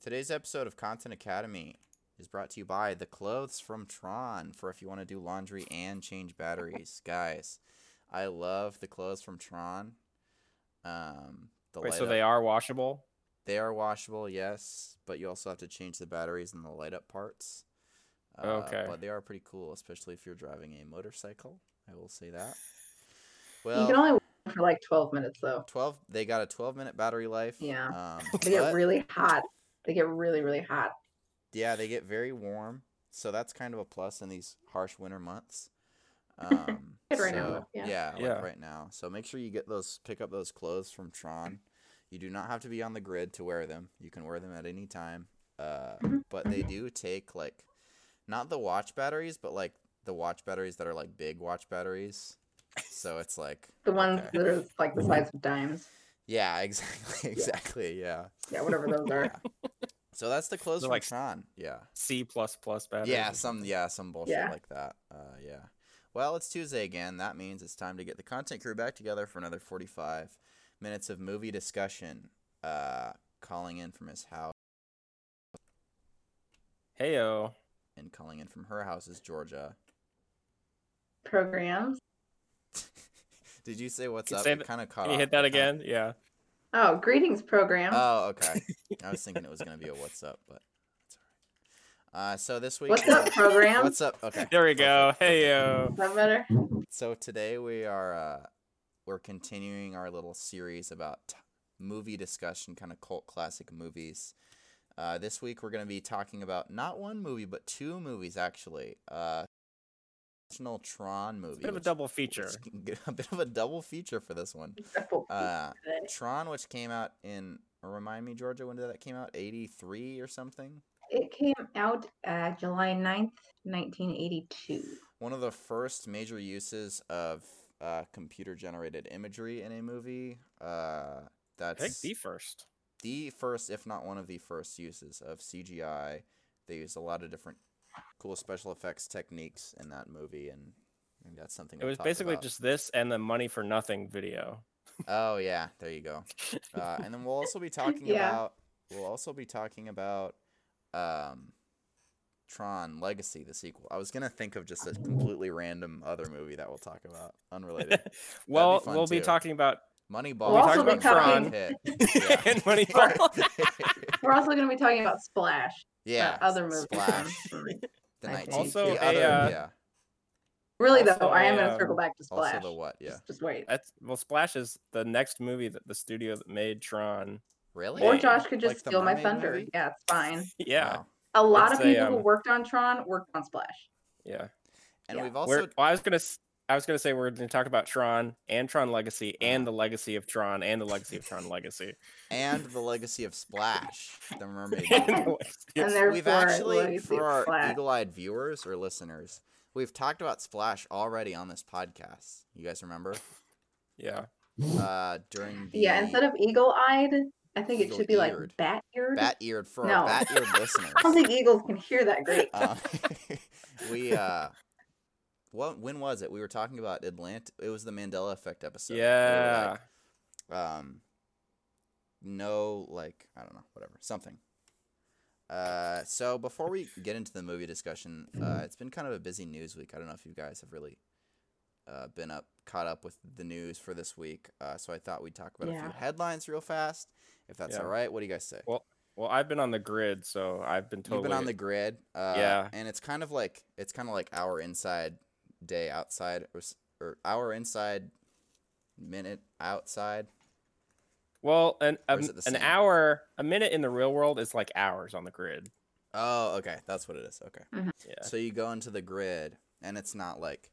Today's episode of Content Academy is brought to you by the clothes from Tron for if you want to do laundry and change batteries. Guys, I love the clothes from Tron. Um, the Wait, so up- they are washable? they are washable, yes, but you also have to change the batteries and the light up parts. Uh, Okay. But they are pretty cool, especially if you're driving a motorcycle. I will say that. you Well, can only wait for like 12 minutes though. 12 they got a 12 minute battery life Yeah. um, They get really hot. They get really, really hot. yeah they get very warm so that's kind of a plus in these harsh winter months um, right now, so, though, yeah. yeah, like Yeah. right now so make sure you get those pick up those clothes from tron you do not have to be on the grid to wear them you can wear them at any time uh, Mhm. but they do take like not the watch batteries but like the watch batteries that are like big watch batteries so it's like The ones okay. that are like the size of dimes. yeah exactly exactly yeah Yeah, whatever those are. Yeah. So that's the close They're like- Tron. Yeah. C plus plus batteries. Yeah, some yeah, some bullshit Yeah. like that. Uh yeah. Well, it's Tuesday again. That means it's time to get the content crew back together for another 45 minutes of movie discussion. Uh calling in from his house Heyo. and calling in from her house is Georgia. Programs. Did you say what's you up? say It kind of caught Can you hit that It kinda- again? Yeah. Oh, greetings program. Oh, okay. I was thinking it was going to be a what's up, but it's all right. Uh so this week What's up, program? What's up? Okay. There we go. Hey perfect. Heyo. Is that better? So today we are uh, we're continuing our little series about t- movie discussion, kind of cult classic movies. Uh, this week we're going to be talking about not one movie but two movies actually. Uh, original Tron movie. A Bit of a double feature. a bit of a double feature for this one. Uh. Tron, which came out in remind me, Georgia, when did that came out? Eighty three or something. It came out uh, July 9th, 1982. One of the first major uses of uh, computer generated imagery in a movie. Uh, that's I think the first. the first, if not one of the first uses of CGI. They used a lot of different cool special effects techniques in that movie, and I that's something. It we'll was talk basically about. just this and the money for nothing video. Oh yeah, there you go. Uh, and then we'll also be talking Yeah. about. We'll also be talking about. Um, Tron Legacy, the sequel. I was gonna think of just a completely random other movie that we'll talk about, unrelated. well, fun, we'll be talking about Moneyball. We'll also be Brad talking- Pitt. Yeah. and Moneyball. We're also going to be talking about Splash. yeah. other movie. Splash. From- The I 19, think. Also the a, other, uh, yeah. Really, Also though, I am a, going to um, circle back to Splash. Also Splash. the what? Yeah. Just, just wait. That's well, Splash is the next movie that the studio that made Tron. Really? Or Josh could just like steal my thunder. movie? Yeah, it's fine. Yeah, Wow. A lot It's of a, people who um, worked on Tron worked on Splash. yeah. And Yeah. we've also well, I was gonna, s- I was gonna say we're gonna talk about Tron and Tron Legacy and the legacy of Tron and the legacy of Tron Legacy. and the legacy of Splash, the mermaid And movie. the legacy And We've actually, for our Splash. eagle-eyed viewers or listeners, we've talked about Splash already on this podcast. You guys remember? yeah. Uh, during the Yeah, instead of eagle-eyed, I think it should be like bat-eared. bat-eared for No. our bat-eared listeners. I don't think eagles can hear that great. um, we uh, what? When was it? We were talking about Atlanta. It was the Mandela Effect episode. where we were Yeah. like, um, no, like I don't know, whatever, something. Uh, so before we get into the movie discussion, uh, it's been kind of a busy news week. I don't know if you guys have really uh, been up, caught up with the news for this week. Uh, so I thought we'd talk about a few headlines real fast, if that's Yeah. all right. What do you guys say? Well, well, I've been on the grid, so I've been totally. You've been on the grid. Uh, Yeah. And it's kind of like it's kind of like our inside day outside or, s- or our inside minute outside. Well, an Or is it the an same? hour, a minute in the real world is like hours on the grid. Oh, okay, that's what it is. Okay. Mm-hmm. Yeah. So you go into the grid, and it's not like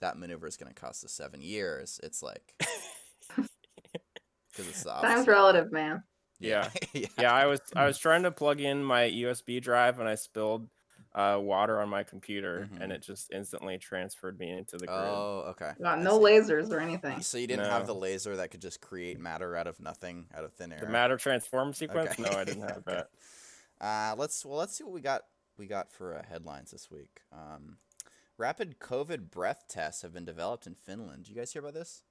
that maneuver is going to cost us seven years. It's like because it's the Time's relative, man. Yeah. yeah. yeah, I was I was trying to plug in my USB drive and I spilled uh, water on my computer Mhm. and it just instantly transferred me into the grid. Oh, okay. Got no see. lasers or anything. So you didn't have the laser that could just create matter out of nothing, out of thin air. the matter transform sequence? Okay. No, I didn't have Okay. that. Uh, let's well, let's see what we got. We got for uh, headlines this week. Um, rapid COVID breath tests have been developed in Finland. Do you guys hear about this?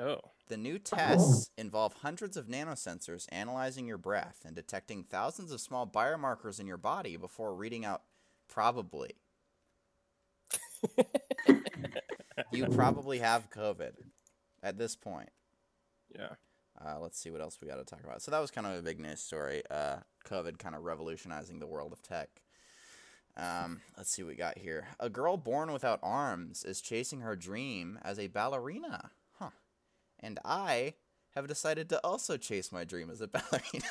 Oh. The new tests involve hundreds of nanosensors analyzing your breath and detecting thousands of small biomarkers in your body before reading out probably. you probably have COVID at this point. Yeah. Uh, let's see what else we got to talk about. So that was kind of a big news story. Uh, COVID kind of revolutionizing the world of tech. Um, let's see what we got here. A girl born without arms is chasing her dream as a ballerina. Huh. And I have decided to also chase my dream as a ballerina.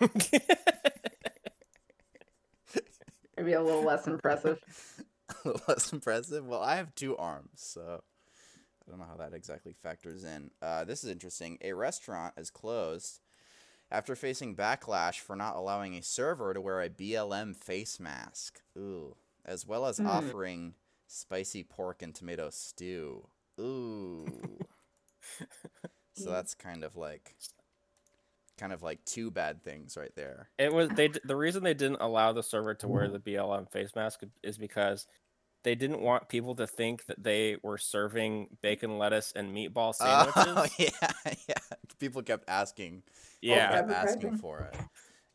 Maybe a little less impressive. a little less impressive. Well, I have two arms, so I don't know how that exactly factors in. Uh, this is interesting. A restaurant is closed after facing backlash for not allowing a server to wear a BLM face mask. Ooh. As well as Hmm. offering spicy pork and tomato stew. Ooh. so that's kind of like kind of like two bad things right there. It was they. The reason they didn't allow the server to wear the BLM face mask is because they didn't want people to think that they were serving bacon, lettuce, and meatball sandwiches. Oh, yeah, yeah. People kept asking yeah, kept asking for it.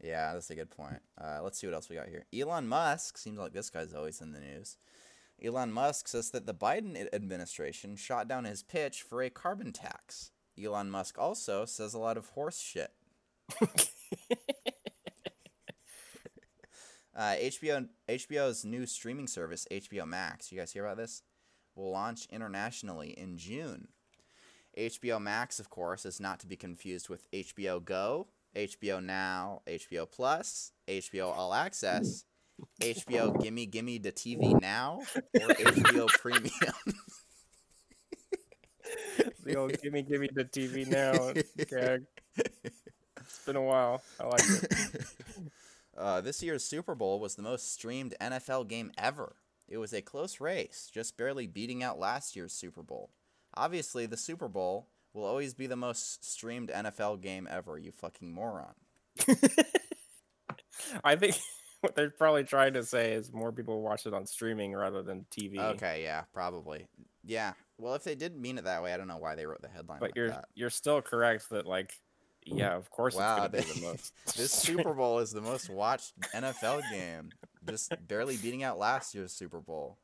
Yeah, that's a good point. Uh, let's see what else we got here. Elon Musk seems like this guy's always in the news. Elon Musk says that the Biden administration shot down his pitch for a carbon tax. Elon Musk also says a lot of horse shit. Uh, HBO HBO's new streaming service, HBO Max. You guys hear about this? Will launch internationally in June. HBO Max, of course, is not to be confused with HBO Go, HBO Now, HBO Plus, HBO All Access, HBO Gimme Gimme the TV Now, or HBO Premium. the old gimme gimme the TV now gag. It's been a while. I like it. Uh, this year's Super Bowl was the most streamed NFL game ever. It was a close race, just barely beating out last year's Super Bowl. Obviously, the Super Bowl will always be the most streamed NFL game ever, you fucking moron. I think what they're probably trying to say is more people watch it on streaming rather than TV. Okay, yeah, probably. Yeah. Well, if they did mean it that way, I don't know why they wrote the headline But like you're that. you're still correct that like yeah, of course Wow, it's gonna be they- the most. This Super Bowl is the most watched NFL game, just barely beating out last year's Super Bowl.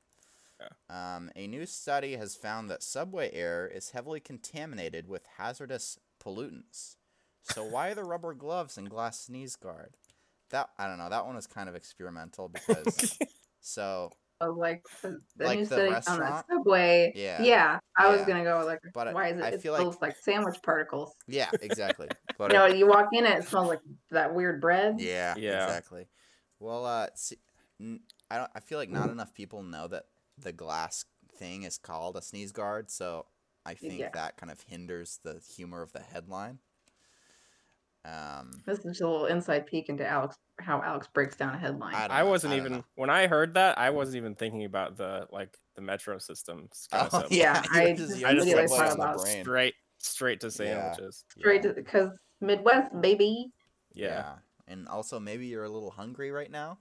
Um, a new study has found that subway air is heavily contaminated with hazardous pollutants. So why the rubber gloves and glass sneeze guard? That I don't know. That one was kind of experimental because so So like the, the Like new the study on restaurant? subway. Yeah. Yeah. I was gonna go with like, But why is it? I It feel like- like sandwich particles. yeah, exactly. But You it- know, you walk in it, it smells like that weird bread. Yeah, Yeah. exactly. Well, uh, see, n- I don't. I feel like not enough people know that the glass thing is called a sneeze guard, so I think Yeah. that kind of hinders the humor of the headline. Um, This is just a little inside peek into Alex how Alex breaks down a headline. I I wasn't I even know. when I heard that. I wasn't even thinking about the like the metro systems oh. Yeah, I just, just I just just went put it thought about. Straight straight to Yeah. sandwiches. Straight yeah. to because Midwest baby. Yeah. yeah, and also maybe you're a little hungry right now.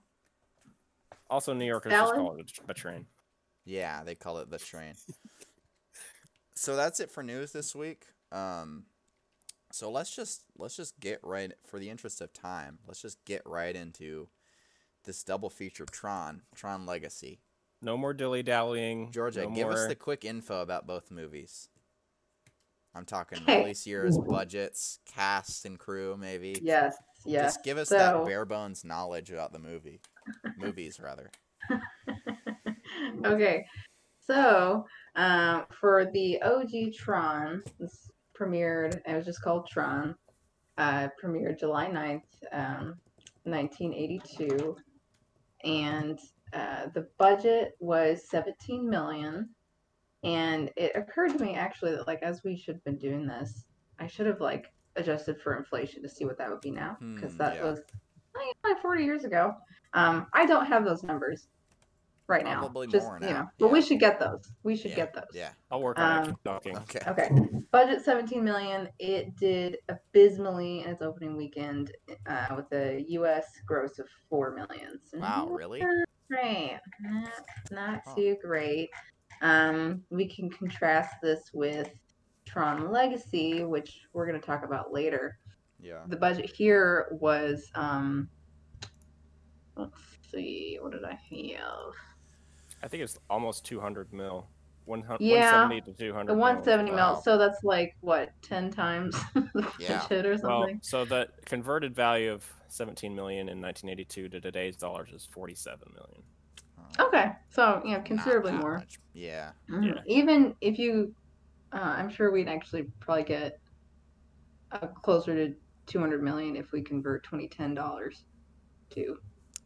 Also, New Yorkers just call it a, a train. Yeah, they call it the train. so that's it for news this week. Um, so let's just let's just get right for the interest of time. Let's just get right into this double feature Tron, Tron Legacy. No more dilly dallying. Georgia, no give more... us the quick info about both movies. I'm talking release years, budgets, cast and crew, maybe. Yes, yes. Just give us so, that bare bones knowledge about the movie, movies rather. okay, so um, for the OG Tron, this premiered. It was just called Tron. Uh, premiered July 9th, um, 1982, and uh, the budget was 17 million. And it occurred to me actually that like as we should have been doing this, I should have like adjusted for inflation to see what that would be now because Hmm, that yeah. was like, like 40 years ago. Um, I don't have those numbers right now. Probably Just, more you know, now, but we should get those. We should yeah, get those. Yeah. I'll work on it. Um, talking. Okay. Okay. Budget 17 million. It did abysmally in its opening weekend uh, with a U.S. gross of four million. So Wow, really? Great. Not, not Huh. too great. Um, we can contrast this with Tron Legacy, which we're going to talk about later, Yeah. the budget here was um let's see, what did I have? I think it's almost 200 mil. One hun- Yeah, 170 to 200. The mil. 170 Wow. mil, so that's like what, 10 times the Yeah. budget or something. Well, so the converted value of 17 million in 1982 to today's dollars is 47 million. Okay, so yeah, not considerably that more. much. Yeah. Mhm. Yeah. Even if you, uh, I'm sure we'd actually probably get uh, closer to 200 million if we convert 2010 dollars to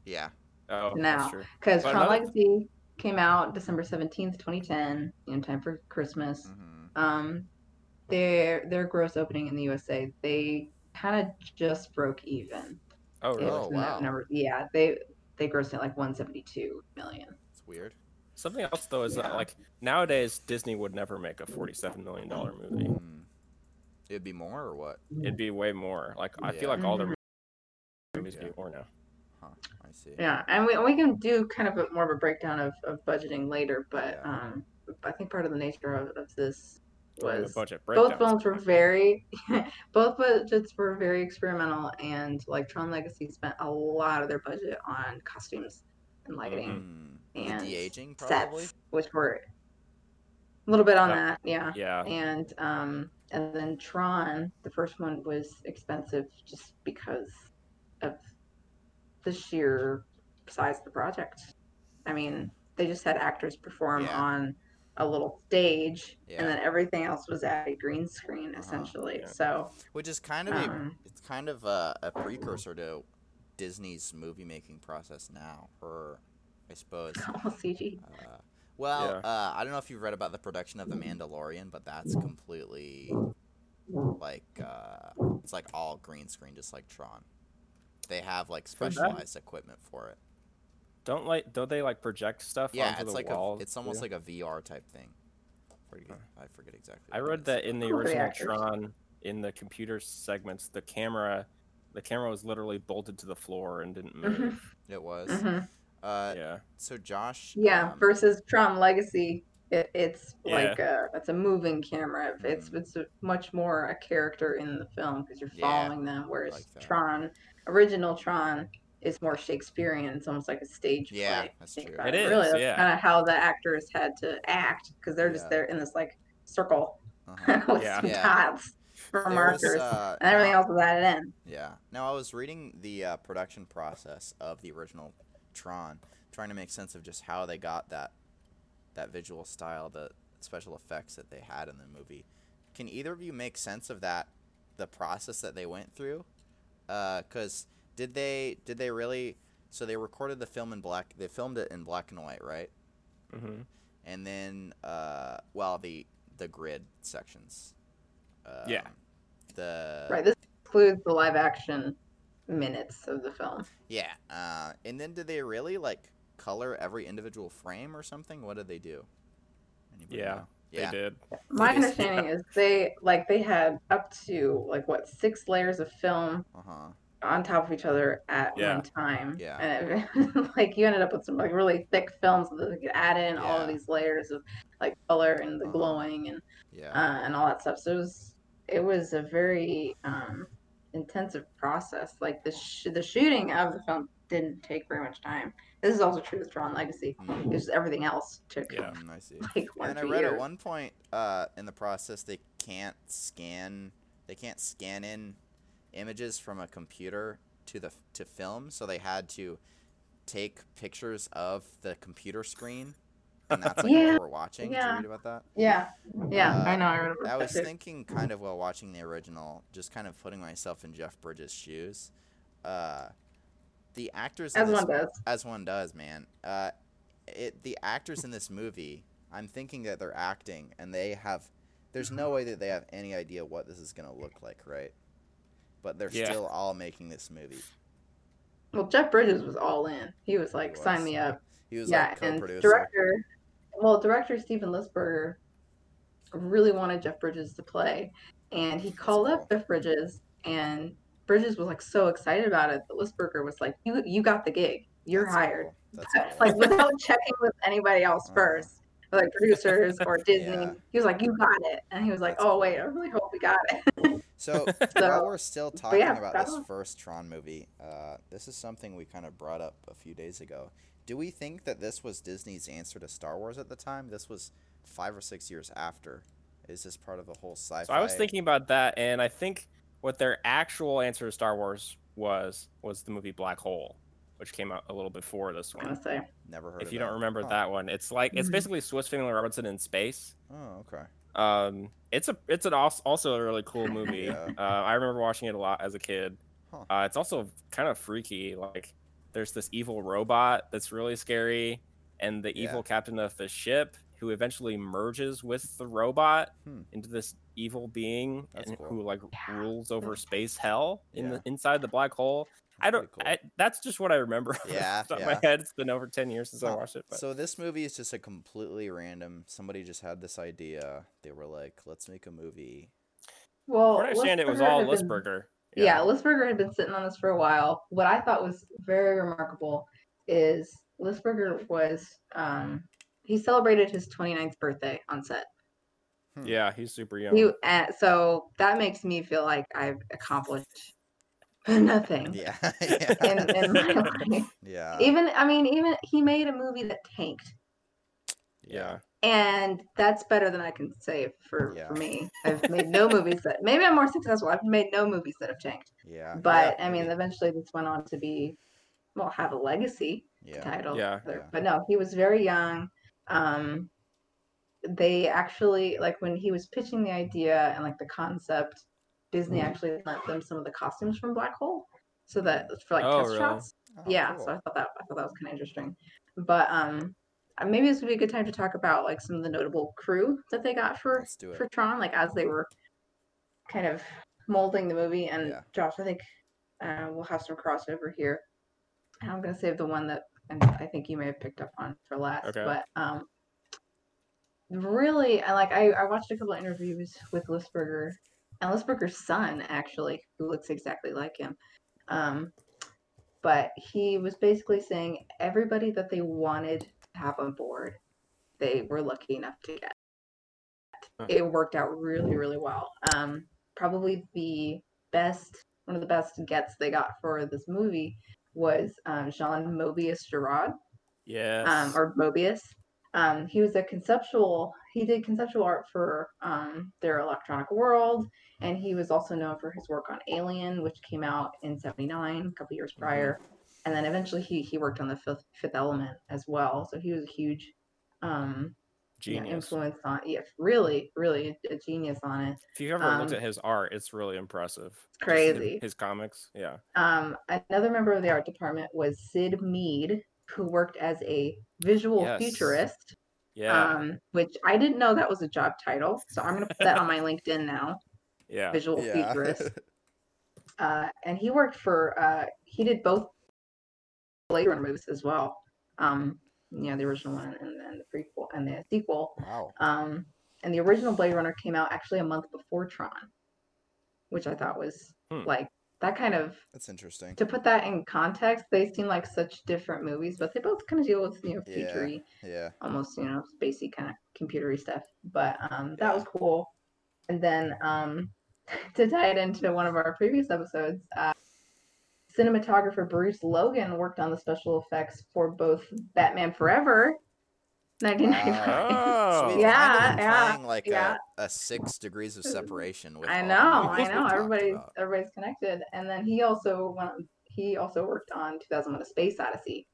Yeah. Oh, Now. that's true. because But Tron another- Legacy came out December 17th, 2010, in time for Christmas. hmm Um, their their gross opening in the USA, they kind of just broke even. Oh, really? Oh, wow. Number, yeah, they they grossed at like 172 million. It's weird. Something else though is that like nowadays Disney would never make a 47 million dollar movie. Mm. It'd be more or what? It'd be way more. Like I feel like all their Mhm. movies Yeah. be more now. Huh. I see. Yeah, and we we can do kind of a, more of a breakdown of, of budgeting later, but Yeah. um, I think part of the nature of, of this During the was both films were very both budgets were very experimental and like Tron Legacy spent a lot of their budget on costumes and lighting Mm. The and de-aging probably. sets which were a little bit on that yeah Yeah. and um and then Tron the first one was expensive just because of the sheer size of the project I mean they just had actors perform Yeah. on a little stage Yeah. and then everything else was at a green screen Uh-huh, essentially yeah. so Which is kind of a, um, it's kind of a, a precursor to Disney's movie making process now, or I suppose. all CG Uh, well, Yeah. uh, I don't know if you've read about the production of The Mandalorian, but that's completely like uh, it's like all green screen, just like Tron. They have like specialized equipment for it. Don't like don't they like project stuff Yeah, onto it's the like wall? a, it's almost too? like a VR type thing. Forget, I forget exactly. I read that in the Oh, original actors. Tron, in the computer segments, the camera, the camera was literally bolted to the floor and didn't move. Mhm. it was. hmm Uh, Yeah, so Josh. yeah um, versus Tron Legacy it, it's Yeah. like a it's a moving camera it's Mhm. it's a, much more a character in the film because you're Yeah, following them whereas like. Tron original Tron is more Shakespearean it's almost like a stage Yeah, play that's Think true. about It is, really that's yeah. kind of how the actors had to act because they're just Yeah. there in this like circle uh-huh. with Yeah. some Yeah. dots for There was, markers uh, and everything now- else was added in Yeah. Now I was reading the uh, production process of the original Tron, trying to make sense of just how they got that that visual style, the special effects that they had in the movie. Can either of you make sense of that, the process that they went through? Because did they did they really? So they recorded the film in black. They filmed it in black and white, right? hmm And then, uh, well, the the grid sections. Um, Yeah. The right this includes the live action minutes of the film Yeah. Uh, and then did they really like color every individual frame or something? What did they do? Anybody Yeah, know? they did. My It is- understanding is they like they had up to like what six layers of film Uh huh. On top of each other at Yeah. one time. Yeah. And it, like you ended up with some like really thick films that they could add in all of these layers of like color and the Uh-huh. glowing and Yeah. uh, and all that stuff. So it was it was a very um, intensive process. Like the sh- the shooting of the film didn't take very much time. This is also true with Tron Legacy. Mm, It's just everything else took Yeah. mm, I see. like one And I read years. at one point uh, in the process they can't scan they can't scan in images from a computer to the to film, so they had to take pictures of the computer screen, and that's like Yeah, what we're watching. Did yeah. you read about that? Yeah, yeah, Uh, I know. I remember. I was that too. thinking kind of while watching the original, just kind of putting myself in Jeff Bridges' shoes. Uh, the actors as this, one does. as one does, man. Uh, it the actors in this movie. I'm thinking that they're acting, and they have. There's no way that they have any idea what this is gonna look like, right? But they're Yeah. still all making this movie. Well, Jeff Bridges was all in. He was like, He "Sign me up." He was yeah, like and director, well, director Steven Lisberger really wanted Jeff Bridges to play, and he called cool. up Jeff Bridges, and Bridges was like so excited about it that Lisberger was like, "You, you got the gig. You're That's hired." cool. That's cool. like without checking with anybody else Uh-huh. first. Or like producers or Disney. Yeah. He was like, "You got it," and he was like, That's "Oh wait, I really hope we got it." So So- while we're still talking yeah, about that this first Tron movie, uh, this is something we kind of brought up a few days ago. Do we think that this was Disney's answer to Star Wars at the time? This was five or six years after. Is this part of the whole sci-fi? So I was thinking about that, and I think what their actual answer to Star Wars was was the movie Black Hole, which came out a little before this one. want to say. Never heard. Of it if of you that. don't remember Huh. that one, it's like it's Mhm. basically Swiss Family Robinson in space. Oh, okay. Um, it's a it's an als- also a really cool movie. Yeah. Uh, I remember watching it a lot as a kid. Huh. Uh, it's also kind of freaky. Like there's this evil robot that's really scary, and the Yeah. evil captain of the ship who eventually merges with the robot Hmm. into this evil being and cool. who like Yeah. rules over space hell in Yeah. the inside the black hole. I don't. cool. I, that's just what I remember. off the Yeah, of yeah. my head. It's been over ten years since I watched it. But So this movie is just a completely random. Somebody just had this idea. They were like, "Let's make a movie." Well, I understand, it was all had been- Lisberger. Yeah. Lisberger had been sitting on this for a while. What I thought was very remarkable is Lisberger was um, he celebrated his 29th birthday on set. Hmm. Yeah, he's super young. He, uh, so that makes me feel like I've accomplished nothing Yeah. in, in my life. yeah. Even I mean, even he made a movie that tanked, yeah. and that's better than I can say for Yeah. for me. I've made no movies that maybe I'm more successful. I've made no movies that have tanked, Yeah. but yeah, I mean, eventually this went on to be well have a legacy yeah. title. Yeah. Yeah. But no, he was very young. Um, they actually like when he was pitching the idea and like the concept, Disney Mm-hmm. actually lent them some of the costumes from Black Hole, so that for like Oh, test really? shots. Oh, yeah, cool. so I thought that I thought that was kind of interesting. But um, uh, maybe this would be a good time to talk about like some of the notable crew that they got for Let's do it. for Tron, like as they were kind of molding the movie. And Yeah. Josh, I think uh, we'll have some crossover here. And I'm gonna save the one that and I think you may have picked up on for last. Okay. But um, really, I like I, I watched a couple of interviews with Lisberger and Lisberger's son actually, who looks exactly like him. Um, but he was basically saying everybody that they wanted to have on board, they were lucky enough to get. It worked out really, really well. Um, probably the best, one of the best gets they got for this movie was um, Jean Moebius Gerard, Yes. um, or Moebius. Um, he was a conceptual. He did conceptual art for um, their Electronic World, and he was also known for his work on Alien, which came out in '79, a couple years prior. And then eventually he he worked on the Fifth, Fifth Element as well. So he was a huge um, Genius. influence on. Yeah, really, really a, genius on it. If you've ever looked um, at his art, it's really impressive. The- crazy. His comics. Yeah. Um, another member of the art department was Syd Mead, who worked as a visual Yes. futurist. Yeah. um, which I didn't know that was a job title. So I'm gonna put that on my LinkedIn now. Yeah. Visual Yeah. futurist. Uh, and he worked for uh, he did both Blade Runner movies as well. Um, you know, the original one and then the prequel and the sequel. wow. Um, and the original Blade Runner came out actually a month before Tron, which I thought was Hmm. like that kind of That's interesting. to put that in context. They seem like such different movies, but they both kind of deal with you know Yeah. Yeah. almost you know spacey kind of computery stuff but um that Yeah. was cool and then um to tie it into one of our previous episodes uh cinematographer bruce logan worked on the special effects for both batman forever 1995 So Oh. we've Yeah, yeah, like yeah. a, a six degrees of separation with i know i know talked everybody's about. everybody's connected and then he also went he also worked on 2001 a space odyssey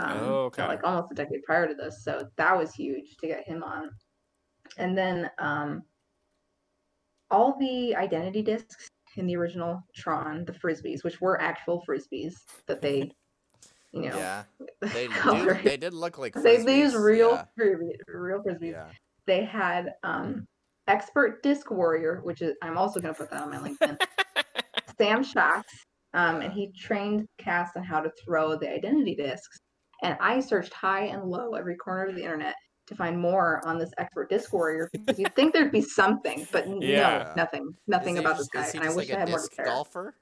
um, Oh, okay. like almost a decade prior to this so that was huge to get him on and then um, all the identity discs in the original tron the frisbees which were actual frisbees that they you know Yeah. They do, they did look like they, they use frisbees, real yeah. real frisbees Yeah. they had um expert disc warrior which is i'm also going to put that on my linkedin sam shocks um, and he trained cast on how to throw the identity discs and i searched high and low every corner of the internet to find more on this expert disc warrior because you'd think there'd be something but Yeah. no nothing nothing Is about just- this guy and i wish like i a had more to disc share golfer?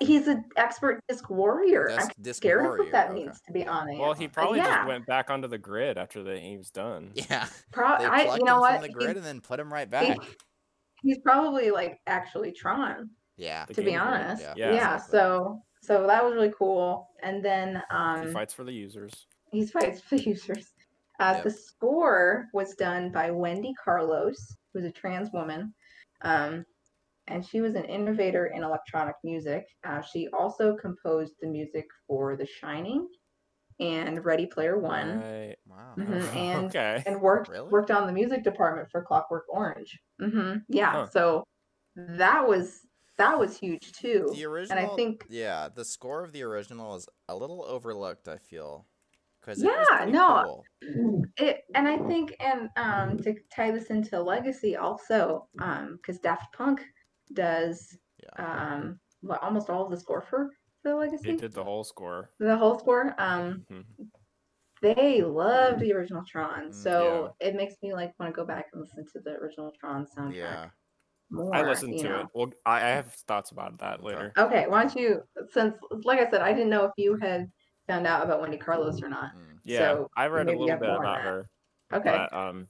He's an expert disc warrior. I'm Disc, disc scared of warrior. what that okay. means, to be honest. Well, he probably yeah. just went back onto the grid after the, he was done. Yeah. Pro- They I, plucked you know him what? from the grid He's, and then put him right he- back. he's probably like actually Tron, Yeah. To be Game Boy, honest. yeah. Yeah. Yeah, exactly. So so that was really cool. And then um, He fights for the users. He fights for users. Uh, Yep. The score was done by Wendy Carlos, who's a trans woman, um, and she was an innovator in electronic music. Uh, she also composed the music for The Shining and Ready Player One, Right. Wow. Mhm, and okay. and worked Really? worked on the music department for Clockwork Orange. hmm Yeah, Huh. so that was that was huge too. The original. and I think- Yeah, the score of the original is a little overlooked. I feel. Because Yeah, no, Cool. it and I think and um to tie this into legacy also um because Daft Punk does Yeah. um what almost all of the score for for the legacy They did the whole score. the whole score um Mhm. they loved the original Tron Mm, so it makes me like want to go back and listen to the original Tron soundtrack Yeah. more I listened to know. it. Well, I, I have thoughts about that later. okay why don't you since like I said I didn't know if you had found out about Wendy Carlos or not Mm. Yeah, So, I read a little bit about her. okay But, um,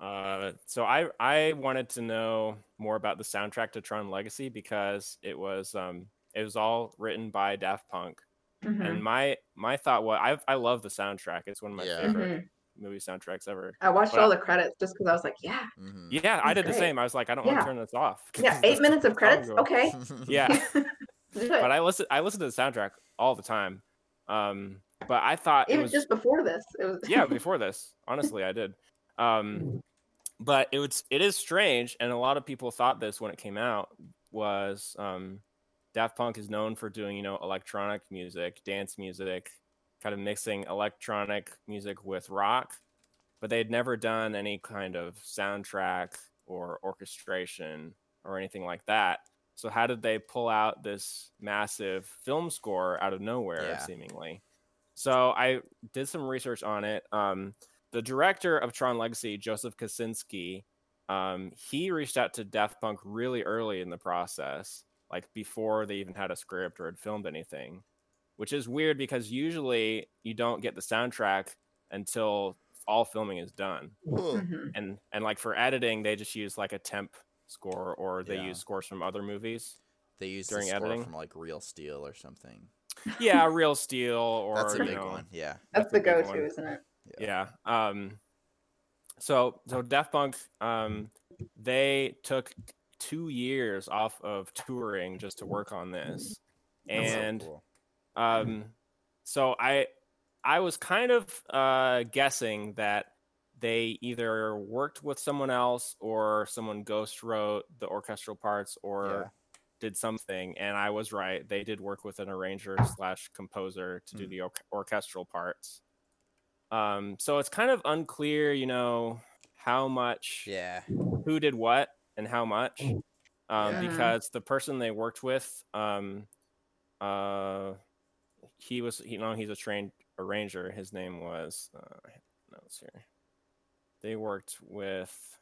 uh, so I I wanted to know more about the soundtrack to Tron Legacy because it was um it was all written by Daft Punk, Mhm. and my my thought was I I love the soundtrack. It's one of my Yeah. favorite Mhm. movie soundtracks ever. I watched But all I- the credits just because I was like yeah Mhm. Yeah, I That's did the same. I was like, I don't want to turn this off. yeah eight minutes of credits okay Yeah, but I listen I listen to the soundtrack all the time. Um, but I thought it was just before this it was yeah before this honestly i did. Um but it was it is strange and a lot of people thought this when it came out was um daft punk is known for doing you know electronic music dance music kind of mixing electronic music with rock but they had never done any kind of soundtrack or orchestration or anything like that so how did they pull out this massive film score out of nowhere Yeah. seemingly so I did some research on it. Um, the director of Tron Legacy, Joseph Kosinski, um, he reached out to Daft Punk really early in the process, like before they even had a script or had filmed anything, which is weird because usually you don't get the soundtrack until all filming is done. Cool. Mhm. And and like for editing, they just use like a temp score or they Yeah. use scores from other movies. They use During the score editing? from like Real Steel or something. Yeah, Real Steel or That's a you big know, one. Yeah. that's, a the go-to one. isn't it yeah um so so daft punk um they took two years off of touring just to work on this That's so and cool. um so i i was kind of uh guessing that they either worked with someone else or someone ghost wrote the orchestral parts or Yeah. did something and i was right they did work with an arranger slash composer to do Hmm. the or- orchestral parts um so it's kind of unclear you know how much Yeah. who did what and how much um Yeah. because the person they worked with um uh he was you know he's a trained arranger his name was uh I have notes here they worked with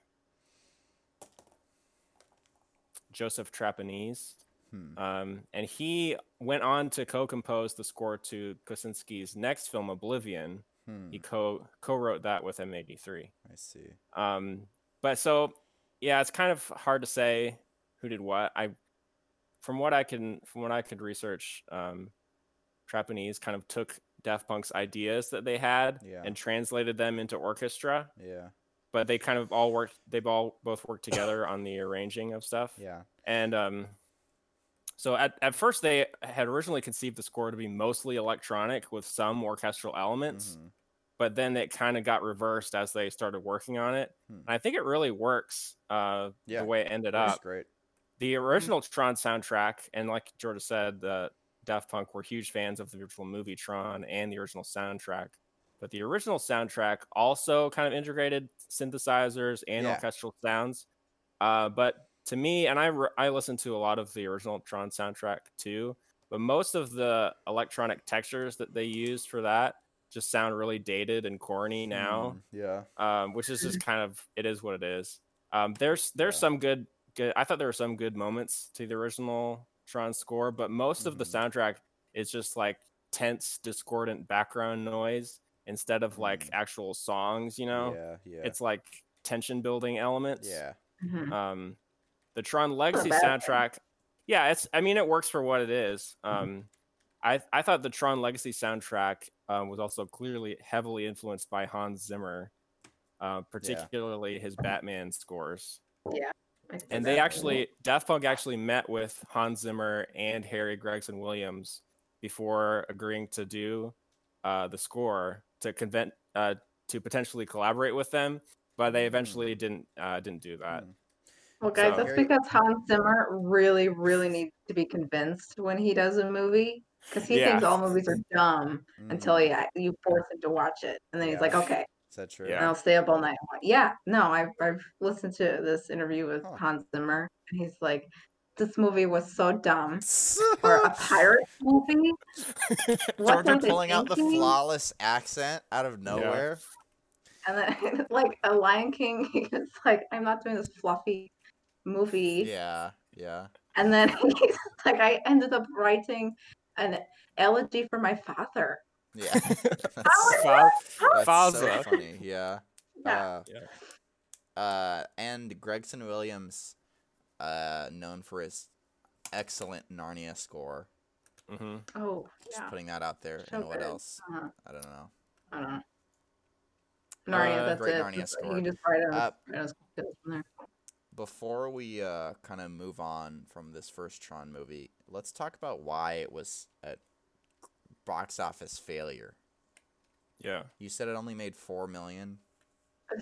joseph trapanese Hmm. um, and he went on to co-compose the score to Kosinski's next film, Oblivion. Hmm. He co co-wrote that with M83. I see. Um, but so yeah, it's kind of hard to say who did what. I from what I can from what I could research, um, Trapanese kind of took Daft Punk's ideas that they had Yeah. and translated them into orchestra. Yeah. But they kind of all worked. They've all both worked together on the arranging of stuff. Yeah. And um, so at, at first they had originally conceived the score to be mostly electronic with some orchestral elements, Mhm. but then it kind of got reversed as they started working on it. Hmm. And I think it really works uh, Yeah, the way it ended That's up. great. The original Tron soundtrack, and like Jordan said, the Daft Punk were huge fans of the original movie Tron and the original soundtrack. But the original soundtrack also kind of integrated synthesizers and Yeah. orchestral sounds. Uh, but to me, and I re- I listened to a lot of the original Tron soundtrack too. But most of the electronic textures that they used for that just sound really dated and corny now Hmm. Yeah. um, which is just kind of it is what it is. Um, there's there's Yeah. some good good. I thought there were some good moments to the original Tron score, but most of the Mhm. soundtrack is just like tense, discordant background noise instead of like Mm. actual songs. You know, Yeah, yeah. it's like tension building elements. yeah. Mhm. Um, the Tron Legacy bad thing. soundtrack, yeah, it's. I mean, it works for what it is. Mm-hmm. Um, I I thought the Tron Legacy soundtrack um, was also clearly heavily influenced by Hans Zimmer, uh, particularly his Batman scores. I can see And they that. actually, Daft Punk actually met with Hans Zimmer and Harry Gregson Williams before agreeing to do uh, the score to convent uh, to potentially collaborate with them, but they eventually didn't uh, didn't do that. Mm. Well, guys, So- that's because Hans Zimmer really, really needs to be convinced when he does a movie because he thinks all movies are dumb until Mhm. yeah, you force him to watch it, and then he's like, okay, Is that true? Yeah. and I'll stay up all night. and Yeah, no, I've I've listened to this interview with Huh. Hans Zimmer, and he's like, this movie was so dumb. Or a pirate movie? What Georgia were pulling out the flawless accent out of nowhere. And then like a Lion King, he's like, I'm not doing this fluffy movie. Yeah, yeah. And then he's like, I ended up writing an elegy for my father. Yeah. Fa- That's so funny. Yeah. Yeah. Uh, uh, and Gregson Williams, uh, known for his excellent Narnia score. hmm Oh, Just yeah. putting that out there. So and what good. else? Uh-huh. I don't know. I don't know. Narnia, Uh, that's great it. Narnia Just- score. You can just write it Uh, write from there. Before we uh, kind of move on from this first Tron movie, let's talk about why it was a box office failure. Yeah. You said it only made four million.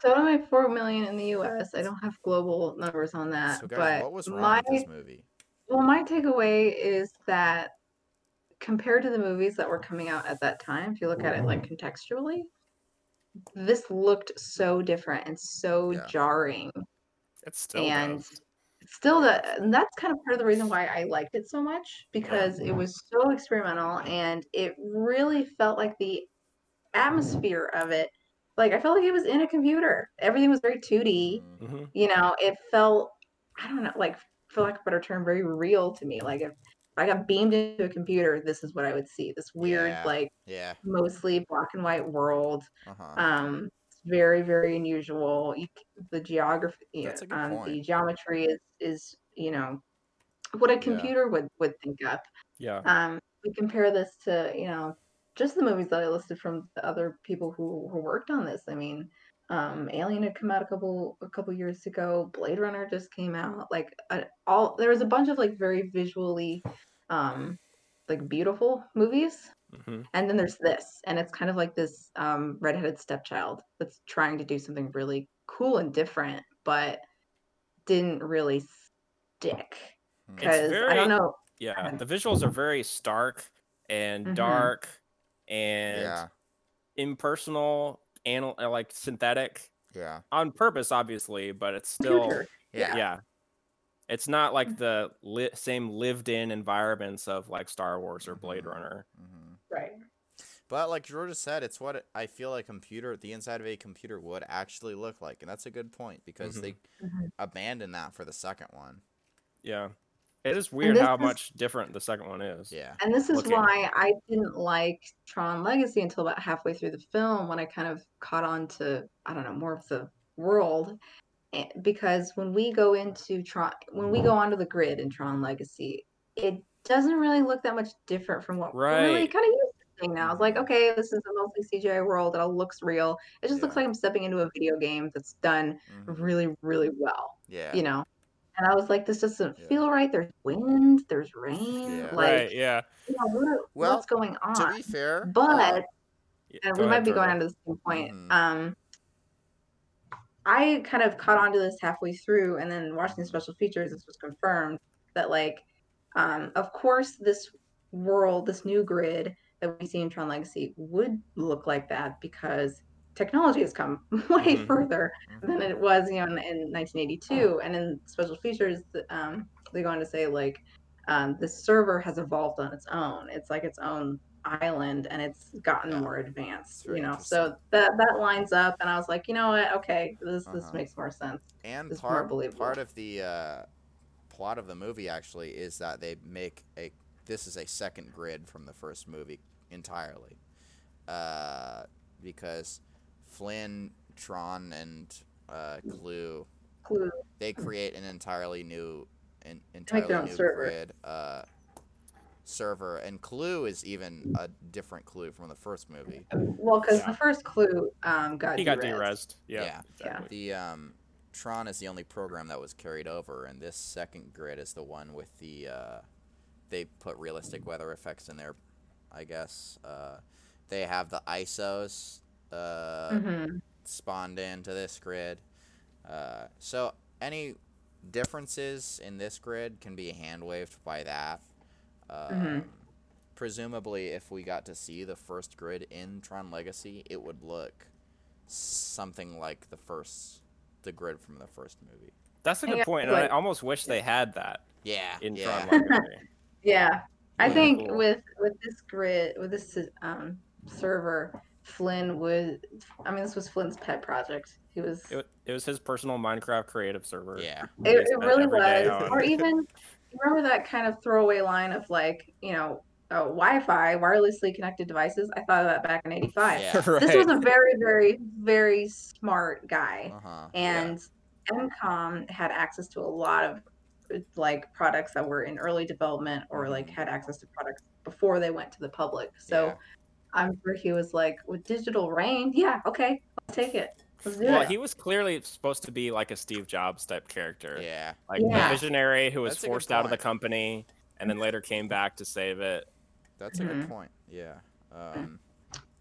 So I made four million in the U.S. I don't have global numbers on that, So guys, but what was wrong my with this movie? well, my takeaway is that compared to the movies that were coming out at that time, if you look at it like contextually, this looked so different and so Yeah. jarring. It's still and does. Still that and that's kind of part of the reason why I liked it so much because it was so experimental and it really felt like the atmosphere of it like I felt like it was in a computer. Everything was very 2D. Mm, hmm You know, it felt I don't know, like for lack of a better term, very real to me. Like if I got beamed into a computer, this is what I would see. This weird, Yeah. like Yeah. mostly black and white world. Uh huh. Um, very, very unusual. You, the geography, That's a good um, the geometry is, is you know, what a Yeah. computer would would think up. Yeah. Um, we compare this to you know just the movies that I listed from the other people who who worked on this. I mean, um, Alien had come out a couple a couple years ago. Blade Runner just came out. Like uh, all there was a bunch of like very visually, um, like beautiful movies. Hmm And then there's this, and it's kind of like this um, redheaded stepchild that's trying to do something really cool and different, but didn't really stick. Mm. Because I don't know. Yeah. The visuals are very stark and Mhm. dark and Yeah. impersonal and like synthetic Yeah. on purpose, obviously, but it's still Yeah. yeah. It's not like Mm. the li- same lived-in environments of like Star Wars or Blade Mhm. Runner. hmm Right. But like Georgia said, it's what I feel like computer, the inside of a computer would actually look like, and that's a good point because Mhm. they Mhm. abandoned that for the second one. Yeah. It is weird this how is- much different the second one is. Yeah. And this is looking. why I didn't like Tron Legacy until about halfway through the film when I kind of caught on to, I don't know, more of the world. Eh, Because when we go into Tron, when we go onto the grid in Tron Legacy, it doesn't really look that much different from what we're really kind of used to seeing now. It's like, okay, this is a mostly CGI world. It all looks real. It just looks like I'm stepping into a video game that's done Mhm. really, really well, Yeah. you know? And I was like, this doesn't Yeah. feel right. There's wind, there's rain. Yeah. Like, right. Yeah. you know, what, Well, what's going on? To be fair, but uh, Yeah, we ahead, might be going on to the same point. Mhm. Um, I kind of caught on to this halfway through, and then watching the special features, this was confirmed that, like, um, of course, this world, this new grid that we see in Tron Legacy would look like that because technology has come way Mhm. further mhm. than it was, you know, in, in 1982. And in special features, um, they go on to say like um, the server has evolved on its own. It's like its own island, and it's gotten Yeah. more advanced. very You know, so that that lines up, and I was like, you know what? Okay, this this Uh-huh. makes more sense. and more part part of the uh, plot of the movie actually is that they make a this is a second grid from the first movie entirely, uh, because Flynn, Tron, and uh, Clu Clu. they create an entirely new an entirely new server. grid uh, server and clu is even a different clu from the first movie Well, because Yeah. the first Clu um, got He got derezzed. derezzed. Yeah. Yeah. exactly. the um, tron is the only program that was carried over and this second grid is the one with the uh, they put realistic weather effects in there i guess uh, they have the isos uh, Mhm. spawned into this grid. Uh, so any differences in this grid can be hand waved by that. Um, Mhm. Presumably, if we got to see the first grid in Tron Legacy, it would look something like the first, the grid from the first movie. That's a good Yeah, point, and I almost wish they had that Yeah, in yeah. Tron Legacy. Yeah, I think cool. with with this grid with this um server, Flynn would. I mean, this was Flynn's pet project. He was. It, it was his personal Minecraft creative server. yeah. It, it really was. Or even remember that kind of throwaway line of like, you know, uh, Wi-Fi, wirelessly connected devices. I thought of that back in '85. Yeah. right. This was a very, very, very smart guy, Uh huh. and Encom had access to a lot of like products that were in early development or like had access to products before they went to the public. So Yeah. I'm sure he was like, with digital rain, yeah, okay, let's take it. Well, it. he was clearly supposed to be like a Steve Jobs type character, yeah. like Yeah. a visionary who was That's forced out of the company and then later came back to save it. That's a good Mhm. point. Yeah. Um,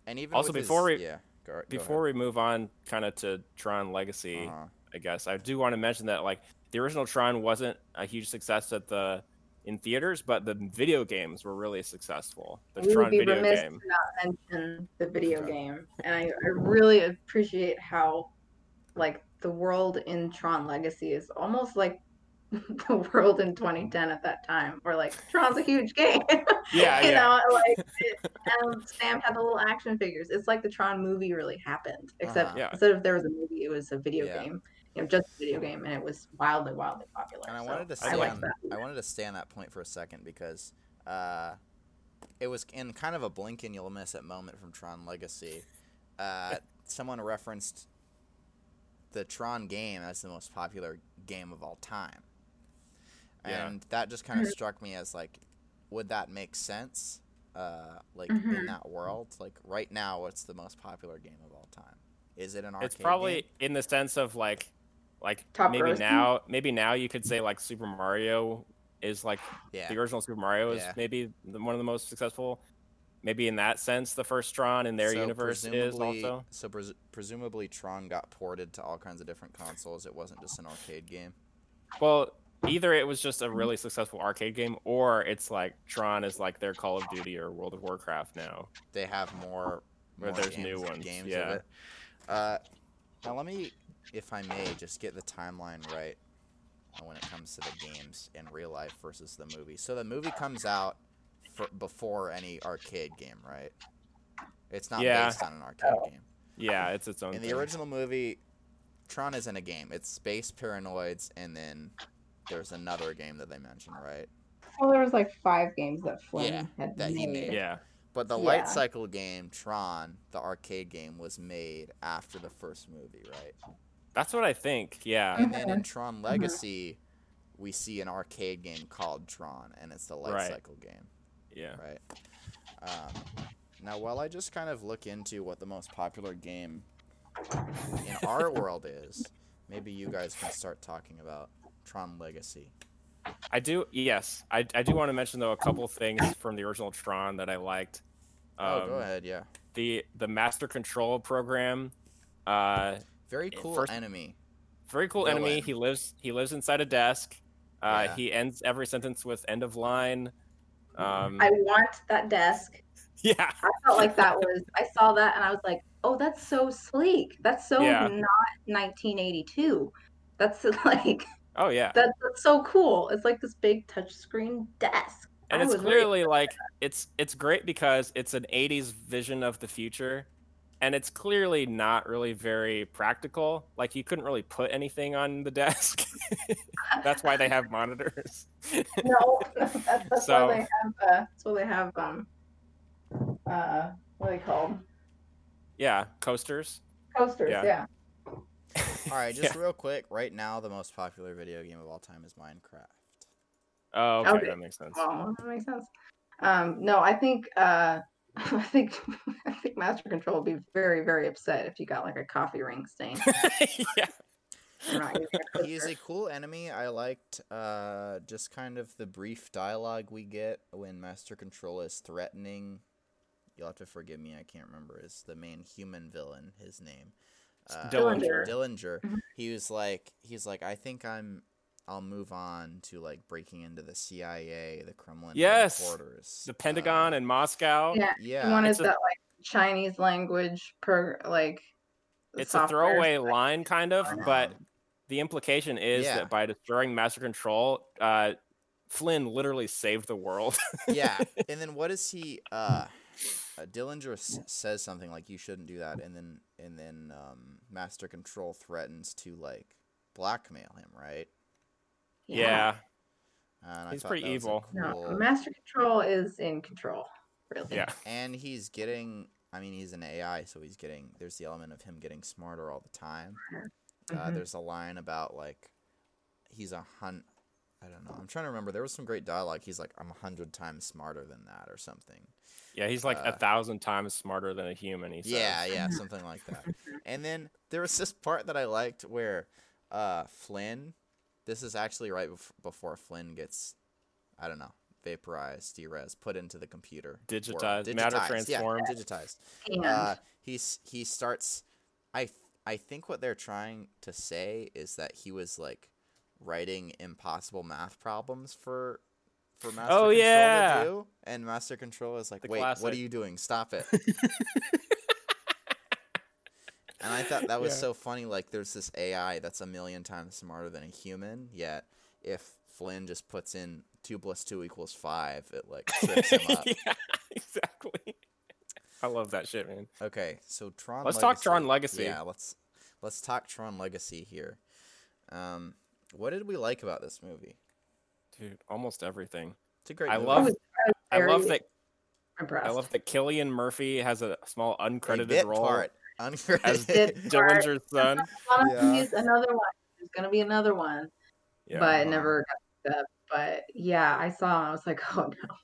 and even Also, with his- before we- yeah. Go, go Before we move on, kind of to Tron Legacy. Uh-huh. I guess I do want to mention that like the original Tron wasn't a huge success at the in theaters, but the video games were really successful. The we would Tron be video remiss game. to not mention the video Okay. game, and I, I really appreciate how, like, the world in Tron Legacy is almost like the world in 2010 at that time, where like Tron's a huge game. Yeah, you yeah. know, like it, and Sam had the little action figures. It's like the Tron movie really happened, except Uh-huh. Yeah. instead of there was a movie, it was a video Yeah. game. You know, just a video game, and it was wildly, wildly popular. And I So wanted to I stay like on, that. I wanted to stay on that point for a second because uh, it was in kind of a blink and you'll miss it moment from Tron Legacy. Uh, someone referenced the Tron game as the most popular game of all time, Yeah. and that just kind of struck me as like, would that make sense? Uh, like in Mhm. that world, like right now, what's the most popular game of all time? Is it an arcade? It's probably game? in the sense of like, like Top maybe grossing? now, maybe now you could say like Super Mario is like yeah. the original Super Mario is Yeah. maybe the, one of the most successful. Maybe in that sense, the first Tron in their So universe is also. So pres- presumably Tron got ported to all kinds of different consoles. It wasn't just an arcade game. Well, either it was just a really successful arcade game, or it's like Tron is like their Call of Duty or World of Warcraft now. They have more. More there's games, new ones, Games yeah. Of it. Uh, now let me, if I may, just get the timeline right when it comes to the games in real life versus the movie. So the movie comes out for, before any arcade game, right? It's not Yeah. based on an arcade game. Yeah, it's its own. In the original movie, Tron isn't a game. It's Space Paranoids, and then there's another game that they mentioned, right? Well, there was like five games that Flynn Yeah, had that he made. Yeah, But the Yeah. light cycle game, Tron, the arcade game, was made after the first movie, right? that's what I think. Yeah, And then in Tron Legacy, we see an arcade game called Tron, and it's the light Right. cycle game, yeah. right? Um, now, while I just kind of look into what the most popular game in our world is, maybe you guys can start talking about Tron Legacy. I do. Yes, I, I do want to mention though a couple things from the original Tron that I liked. oh, go Um, ahead, yeah. The the Master Control program. Uh, Very cool first- enemy. very cool enemy. Villain. He lives he lives inside a desk. Uh, Yeah. He ends every sentence with end of line. Um, I want that desk. yeah, I felt like that was. I saw that and I was like, "Oh, that's so sleek. That's so Yeah. not 1982. That's like oh yeah, that, that's so cool. It's like this big touchscreen desk. and I it's clearly like it's it's great because it's an 80s vision of the future and it's clearly not really very practical. Like you couldn't really put anything on the desk. that's why they have monitors. no, that's, that's So- why they have. Uh, that's why they have. Um, uh, what are they called? yeah, coasters. Coasters. Yeah. Yeah. All right, just real quick. Right now, the most popular video game of all time is Minecraft. Oh, okay, Okay. that makes sense. Well, that makes sense. Um, no, I think. Uh, I think. I think Master Control would be very, very upset if you got like a coffee ring stain. yeah. for not using a He's a cool enemy. I liked uh, just kind of the brief dialogue we get when Master Control is threatening. You'll have to forgive me. I can't remember. Is the main human villain his name? Uh, Dillinger. Dillinger. Mhm. He was like, he's like, I think I'm. I'll move on to like breaking into the CIA, the Kremlin Yes! headquarters, The Pentagon uh, and Moscow. Yeah. yeah, He wanted it's a- that like Chinese language per like. It's a software. throwaway line, kind of, but the implication is Yeah. that by destroying Master Control, uh, Flynn literally saved the world. yeah and then what is he uh, uh dillinger s- says something like you shouldn't do that and then and then um master control threatens to like blackmail him right yeah. and He's thought pretty that was a evil. No, Master Control is in control. Really. Yeah. and he's getting i mean he's an ai so he's getting there's the element of him getting smarter all the time uh, Mhm. there's a line about like he's a hun i don't know i'm trying to remember there was some great dialogue he's like i'm a hundred times smarter than that or something Yeah, he's like a Uh, thousand times smarter than a human. He says. Yeah, yeah, something like that. And then there was this part that I liked where uh, Flynn, this is actually right bef- before Flynn gets, I don't know, vaporized, derez, put into the computer. world. Digitized, matter transformed. Yeah, digitized. And Uh, he's he starts. I th- I think what they're trying to say is that he was like writing impossible math problems for for Master Oh, Control yeah. to do, and Master Control is like, The wait, what are you doing? Stop it. And I thought that was Yeah. so funny. Like, there's this AI that's a million times smarter than a human. Yet, if Flynn just puts in two plus two equals five, it like trips him up. yeah, exactly. I love that shit, man. Okay, so Tron. Let's talk Tron Legacy. Yeah, let's let's talk Tron Legacy here. Um, what did we like about this movie? Dude, almost everything. It's a great. I movie. love- was I love that. impressed. I love that Cillian Murphy has a small uncredited bit role part. as Uncredited. Dillinger's son. Yeah. use another one. There's gonna be another one, Yeah. but it wow. never got. But yeah, I saw him. I was like, oh no,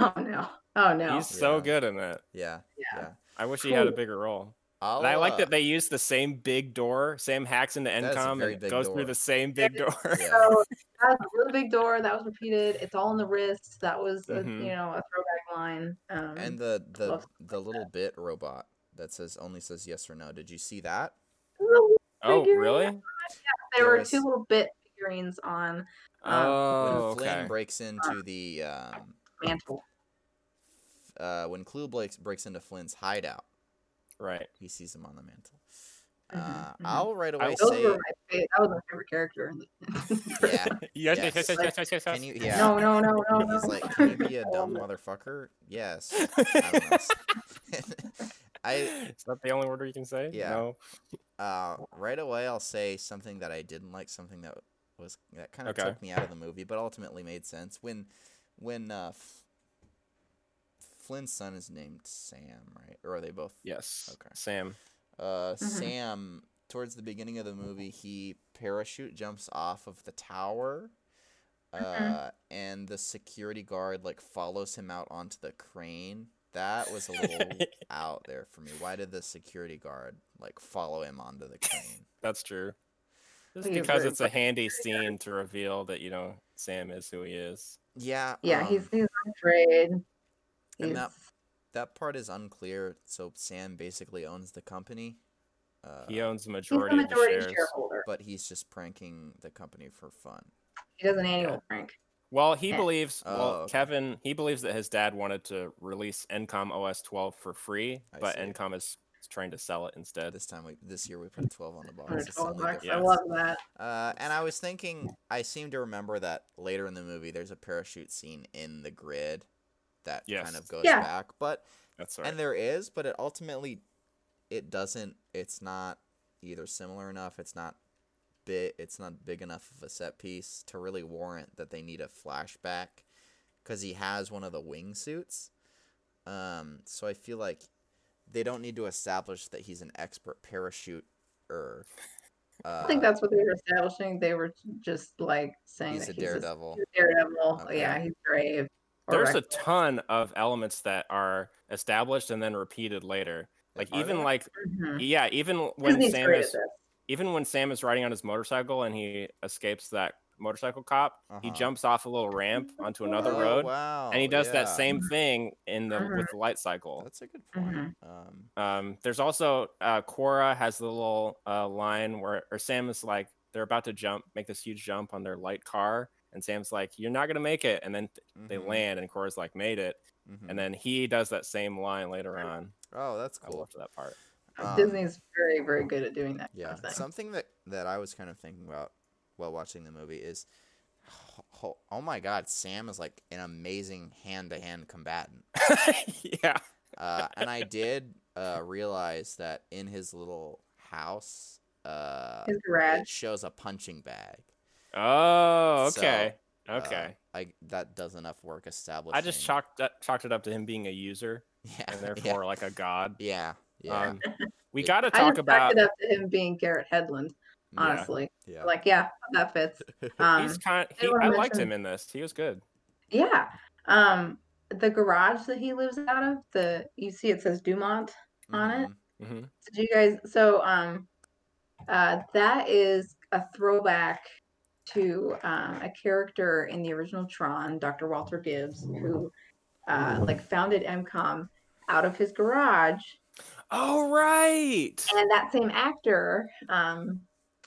oh no, oh no. He's so Yeah. good in that. yeah, yeah. yeah. I wish he had a bigger role. I'll, And I like uh, that they use the same big door. Sam hacks into That is a Encom and big goes door. through the same big door. Yeah. So that was a really big door. That was repeated. It's all in the wrist. That was, a, Mhm. you know, a throwback line. Um, And the the love the little bit robot that says only says yes or no. Did you see that? Oh, figurine. really? there there were was- two little bit figurines on Um, Oh, when Flynn breaks into the um, mantle. uh, when Clu breaks breaks into Flynn's hideout, Right. he sees him on the mantle. Uh, mhm. I'll right away Those say, were my. That was my favorite character. in the- yeah. Yes, Yes. yes, yes, yes, yes, yes, yes. Can you? Yeah. No, no, no, no, no. He's like, can you be a dumb motherfucker? Yes. I don't know. I Is that the only order you can say? Yeah. No. uh, right away I'll say something that I didn't like, something that was that kind of Okay. took me out of the movie, but ultimately made sense when when uh, F- Flynn's son is named Sam, right? Or are they both? Yes. Okay. Sam. Uh, Mm-hmm. Sam towards the beginning of the movie, he parachute jumps off of the tower. Uh, Mhm. and the security guard like follows him out onto the crane. That was a little out there for me. Why did the security guard like follow him onto the crane? That's true. Just because it's a handy scene to reveal that you know Sam is who he is. Yeah. Yeah, um, he's he's afraid. And He's, that- that part is unclear. So Sam basically owns the company. Uh, He owns the he's the majority, majority of the shares. shareholder. but he's just pranking the company for fun. He does an annual prank. Well, he Yeah. believes. Oh, well, okay. Kevin, he believes that his dad wanted to release Encom OS 12 for free, I but see. Encom is trying to sell it instead. This time we this year we put a twelve on the box. For It's the 12 only bucks. I love that. Uh, and I was thinking, I seem to remember that later in the movie, there's a parachute scene in the grid that Yes. kind of goes Yeah. back. But That's right. and there is, but it ultimately it doesn't. It's not either similar enough. It's not bit. It's not big enough of a set piece to really warrant that they need a flashback, because he has one of the wingsuits. Um, so I feel like they don't need to establish that he's an expert parachute or. Uh, I think that's what they were establishing. They were just like saying he's that a he's daredevil. a daredevil. Okay. Yeah, he's brave. Or There's a ton of elements that are established and then repeated later. Like Are even there? like Mhm. yeah, even when Sam is even when Sam is riding on his motorcycle and he escapes that motorcycle cop, he Uh-huh. jumps off a little ramp onto another Oh, road wow. and he does that same thing in the with the light cycle. That's a good point. Mhm. Um, Um, there's also uh, Quorra has the little uh, line where or Sam is like they're about to jump, make this huge jump on their light car, and Sam's like, "You're not gonna make it," and then they mhm, land, and Quorra's like, "Made it," mhm. and then he does that same line later on. oh, that's I cool. loved that part. Um, Disney's very, very good at doing that Yeah, kind of something that that I was kind of thinking about while watching the movie is, oh, oh my God, Sam is like an amazing hand-to-hand combatant. yeah, Uh, and I did uh, realize that in his little house, uh, His garage. it shows a punching bag. Oh, So, okay. uh, okay. I that does enough work establishing. I just chalked that, chalked it up to him being a user yeah, and yeah, therefore like a god. yeah, yeah, Um, we got to I talk just about. it up to him being Garrett Hedlund, honestly. yeah. Like, yeah, that fits. Um, He's kind. He, wanna I liked him in this. He was good. yeah. Um, the garage that he lives out of, the you see it says Dumont on it. Mhm. hmm Did you guys? So, um, uh, that is a throwback to um, a character in the original Tron, Dr. Walter Gibbs, who uh, like founded Encom out of his garage, Oh right. and that same actor, um,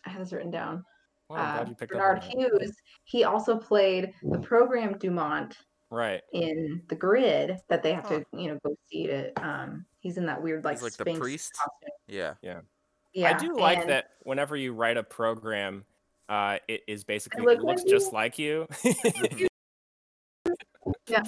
I have this written down. I'm uh, you picked Bernard up. Hughes. He also played the program Dumont Right. in the grid that they have to, you know, go see to. Um, he's in that weird like, He's like the priest? costume. Yeah. Yeah, I do like and- that whenever you write a program, uh, it is basically look it looks like just you. like you. Yeah.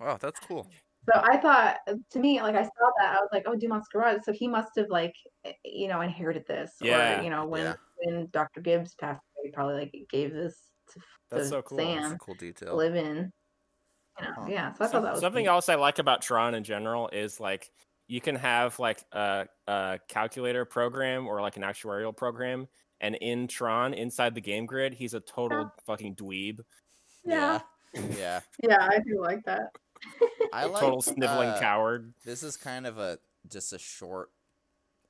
Wow, that's cool. So I thought, to me, like I saw that, I was like, oh, Dumont's garage. So he must have like, eh, you know, inherited this, Yeah, or you know, when yeah. when Dr. Gibbs passed away, he probably like gave this to, That's to so cool. That's Sam a cool to detail. live in. You know, Huh. yeah. So I Some- thought that was something neat. else I like about Tron in general is like you can have like a, a calculator program or like an actuarial program, and in Tron, inside the game grid, he's a total fucking dweeb, Yeah, Yeah. Yeah. yeah, I do like that. I like total sniveling uh, coward. This is kind of a just a short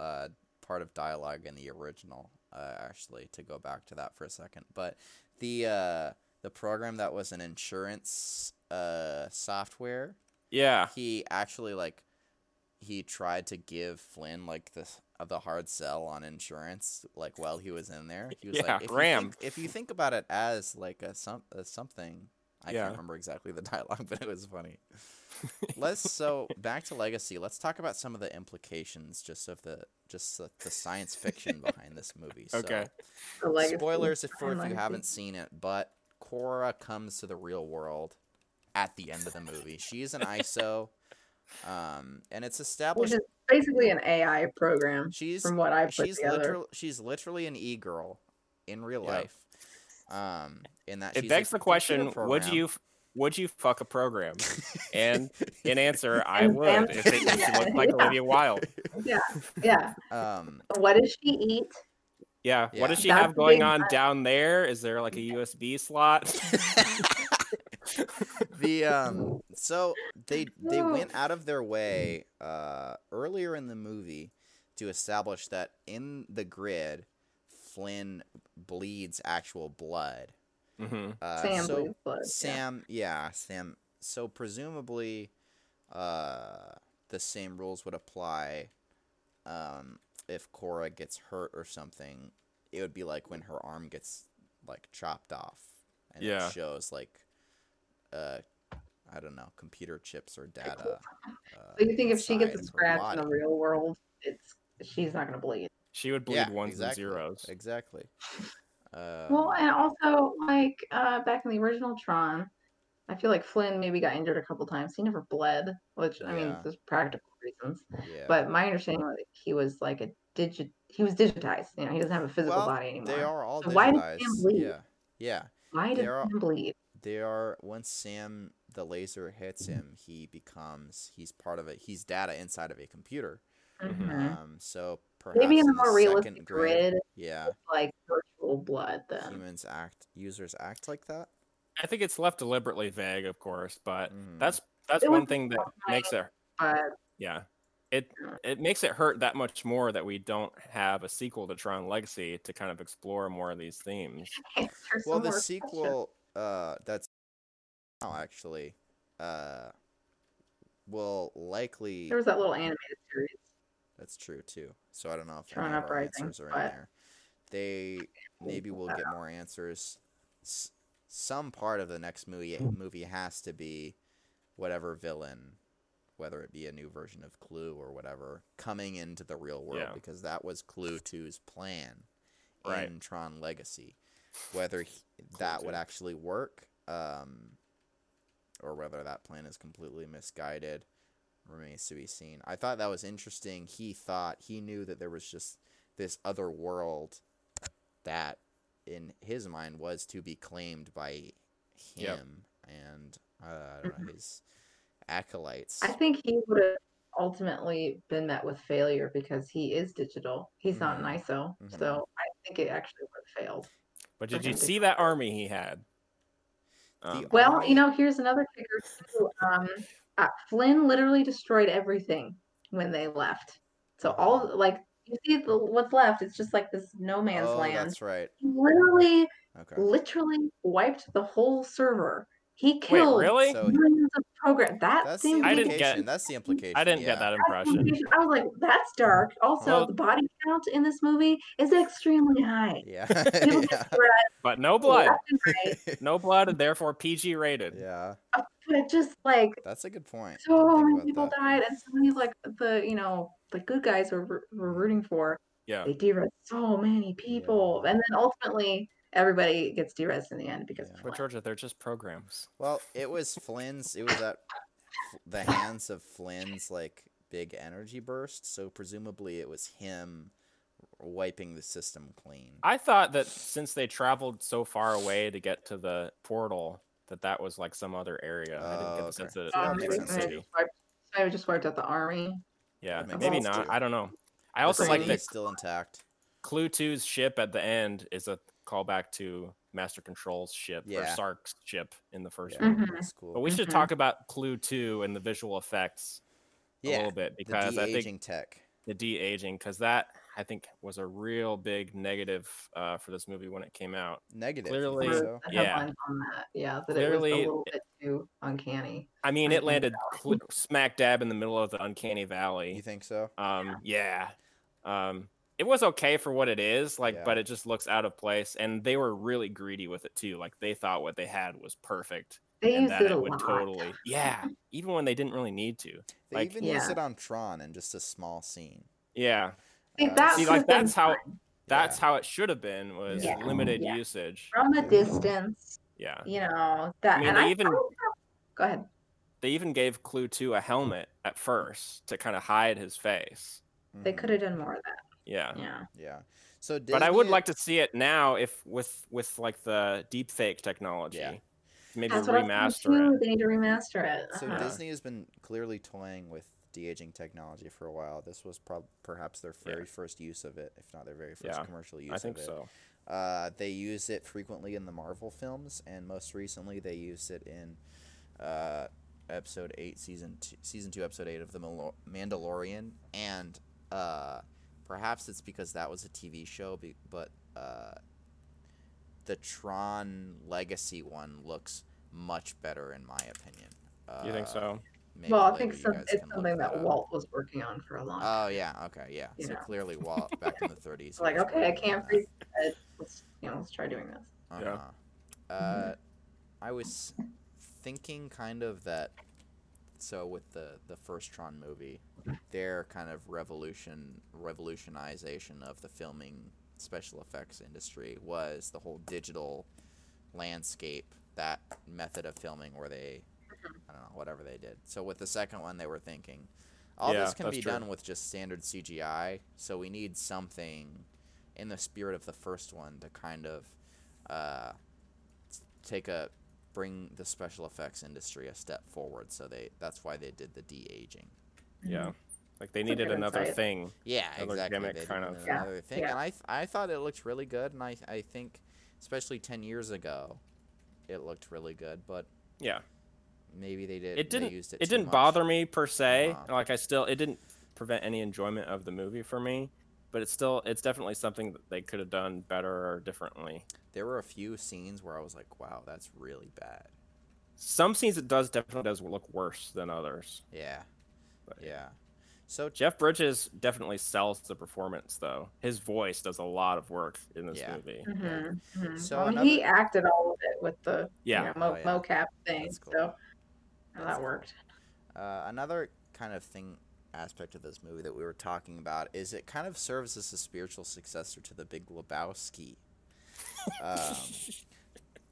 uh, part of dialogue in the original, uh, actually, to go back to that for a second. But the uh, the program that was an insurance uh, software, Yeah. he actually like he tried to give Flynn like the uh, the hard sell on insurance, like while he was in there. He was Yeah, like, if Ram. You think, if you think about it as like a some a something. I Yeah. can't remember exactly the dialogue, but it was funny. Let's so back to legacy. Let's talk about some of the implications, just of the just the, the science fiction behind this movie. Okay. The legacy spoilers if, for if you haven't seen it, but Quorra comes to the real world at the end of the movie. She's an ISO, um, and it's which established is basically an AI program, she's from what I put she's together. literal she's literally an e girl in real Yeah. life. Um, in that It she's begs the computer question: Would you would you fuck a program? And in answer, I And would if, it, if she looked like Yeah. Olivia Wilde. Yeah. um, What does she eat? Yeah. Yeah. What does she That's have going on part. down there? Is there like a USB slot? The um so they they went out of their way uh earlier in the movie to establish that in the grid Flynn bleeds actual blood. hmm Uh, Sam so bleeds blood. yeah. Sam, yeah. Sam. So presumably, uh, the same rules would apply. Um, if Quorra gets hurt or something, it would be like when her arm gets like chopped off, and Yeah. it shows like, uh, I don't know, computer chips or data. Uh, So you think if she gets a scratch in the real world, it's she's not gonna bleed. She would bleed Yeah, ones exactly, and zeros. Exactly. Uh, Well, and also like uh, back in the original Tron, I feel like Flynn maybe got injured a couple times. He never bled, which I mean, there's practical reasons. Yeah. But my understanding was that he was like a digit. He was digitized. You know, he doesn't have a physical well, body anymore. they are all So why did digitized. Sam bleed? Yeah. Yeah. Why did they're Sam bleed? They are once Sam the laser hits him, he becomes he's part of it. He's data inside of a computer. Mhm. Um, so perhaps Maybe in a the more realistic grade, grid, yeah, like virtual blood. Then humans act, users act like that. I think it's left deliberately vague, of course, but Mhm. that's that's It one thing that makes it but yeah. It it makes it hurt that much more that we don't have a sequel to Tron Legacy to kind of explore more of these themes. Well, the sequel, uh, that's now actually, uh, will likely. There was that little animated series. That's true too. So I don't know if Tron any Uprising, answers are in there. They maybe will get more answers. S- some part of the next movie movie has to be whatever villain, whether it be a new version of Clu or whatever, coming into the real world Yeah. because that was Clu 2's plan Right. in Tron Legacy. Whether he, that would actually work, um, or whether that plan is completely misguided, remains to be seen. I thought that was interesting. He thought he knew that there was just this other world that, in his mind, was to be claimed by Yep. him and uh, I don't know his acolytes. I think he would have ultimately been met with failure because he is digital. He's not an. ISO, Mhm. so I think it actually would have failed. But did you see that army he had? Um, Well, you know, here's another kicker too. Um, uh, Flynn literally destroyed everything when they left. So all like you see the, what's left, it's just like this no man's oh, land. that's right. He literally, Okay. literally wiped the whole server. He killed really? So millions of programs. That that's the seems I didn't implication. get- That's the implication. I didn't yeah. get that impression. I was like, that's dark. Also, Well- the body count in this movie is extremely high. Yeah. Yeah. threats But no blood. right, No blood, and therefore PG rated. yeah. Uh, but just like That's a good point. so many people that. died, and so many like the you know the good guys were were rooting for. Yeah. They derez so many people, and then ultimately everybody gets derez in the end because Yeah. of But Georgia, they're just programs. Well, it was Flynn's. It was at the hands of Flynn's like big energy burst. So presumably it was him wiping the system clean. I thought that since they traveled so far away to get to the portal, that that was like some other area. I didn't get Oh, the sense okay. that it that Um, was makes maybe, sense maybe city. just wiped, maybe just wiped out the army. Yeah, maybe not. too. I don't know. I The also like city that is still intact. Clu 2's ship at the end is a callback to Master Control's ship or Sark's ship in the first Yeah, one. Mhm. that's cool. But we should Mhm. talk about Clu 2 and the visual effects a little bit the because I think tech. the de-aging because that I think was a real big negative uh, for this movie when it came out. Negative. clearly- you Were think so? Yeah. that. Yeah, that it was Clearly, a little bit too uncanny. I mean, I it landed cl- smack dab in the middle of the uncanny valley. You think so? Um, yeah. Um, it was okay for what it is, like, Yeah. but it just looks out of place. And they were really greedy with it too. Like they thought what they had was perfect, They and used that it it would lot. totally, yeah. Even when they didn't really need to. They Like- even use Yeah. it on Tron in just a small scene. Yeah. See, Uh, that See, like that's how fun. that's Yeah. how it should have been was Yeah. limited Yeah. usage. from a distance. Yeah. You know that. I mean, and they I even- don't Go ahead. They even gave Clu 2 a helmet at first to kind of hide his face. They could have done more of that. Yeah. Yeah. Yeah. So Disney, But I would like to see it now if with with like the deep fake technology. Yeah. Maybe That's what I was remaster it. They need to remaster it. So Uh-huh. Disney has been clearly toying with de-aging technology for a while. This was prob- perhaps their Yeah. very first use of it, if not their very first Yeah, commercial use I think of it. so. Uh, they use it frequently in the Marvel films, and most recently they used it in uh, episode eight, season two, season two, episode eight of the Malo- Mandalorian, and uh, perhaps it's because that was a TV show, but uh, the Tron Legacy one looks much better in my opinion. Uh, You think so? maybe well, I think you some, it's something that up. Walt was working on for a long time. Oh yeah, okay, yeah. You so know. clearly, Walt back in the 30s. like, okay, I can't that. freeze. Let's you know, let's try doing this. Yeah. Uh-huh. Uh, I was thinking kind of that. So with the the first Tron movie, their kind of revolution revolutionization of the filming special effects industry was the whole digital landscape that method of filming where they I don't know whatever they did. So with the second one, they were thinking all Yeah, this can be true. done with just standard CGI. So we need something in the spirit of the first one to kind of uh, take a bring the special effects industry a step forward. So they that's why they did the de aging. Yeah, like they needed another insight. thing. Yeah, Another exactly. gimmick They kind of- another Yeah, another thing, yeah. and I th- I thought it looked really good, and I I think, especially ten years ago, it looked really good. But Yeah, maybe they did. it didn't. used it. It, didn't much. bother me per se. Uh-huh. Like I still, it didn't prevent any enjoyment of the movie for me. But it's still, it's definitely something that they could have done better or differently. There were a few scenes where I was like, "Wow, that's really bad." Some scenes it does definitely does look worse than others. Yeah, But yeah. So Jeff Bridges definitely sells the performance though. His voice does a lot of work in this Yeah. movie. Mhm, mhm. So Well, he another- acted all of it with the Yeah. you know, mo- Oh, yeah. mocap thing, That's cool. so That's that cool. worked. Uh, another kind of thing aspect of this movie that we were talking about is it kind of serves as a spiritual successor to the Big Lebowski. Um,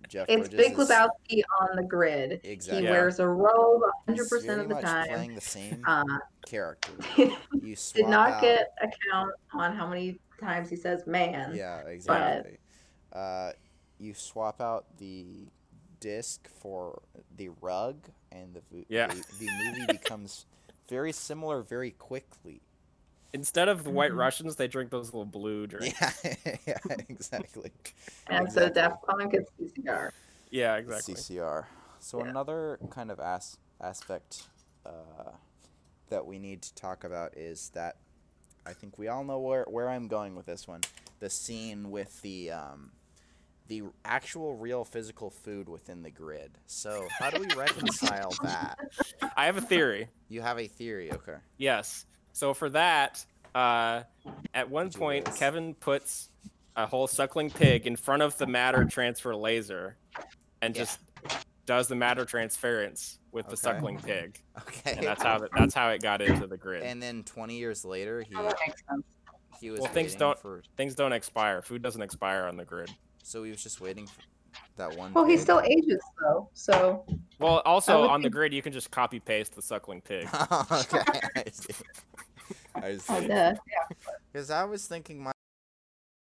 Jeff It's Bridges Big is- Lebowski on the grid. Exactly. He Yeah. wears a robe 100% of the much time. playing the same Uh, character. You did not out- get a count on how many times he says man. Yeah, exactly. Uh, you swap out the disc for the rug, and the vo- Yeah. the, the movie becomes very similar very quickly. Instead of the White Mhm. Russians, they drink those little blue drinks. Yeah, yeah, exactly. And so Exactly. Daft Punk is CCR. Yeah, exactly. CCR. So Yeah. another kind of as- aspect uh, that we need to talk about is that I think we all know where, where I'm going with this one. The scene with the um, the actual real physical food within the grid. So how do we reconcile that? I have a theory. You have a theory, okay? Yes. So for that, uh, at one Did point. Kevin puts a whole suckling pig in front of the matter transfer laser, and Yeah. just does the matter transference with the Okay. suckling pig, Okay. and that's how that's how it got into the grid. And then 20 years later, he that makes sense. he was Well, things don't- for. Things don't expire. Food doesn't expire on the grid. So he was just waiting for that one. Well, he still ages though, so Well, also would on the grid, you can just copy paste the suckling pig. okay, I see. I oh, see. duh. Because I was thinking my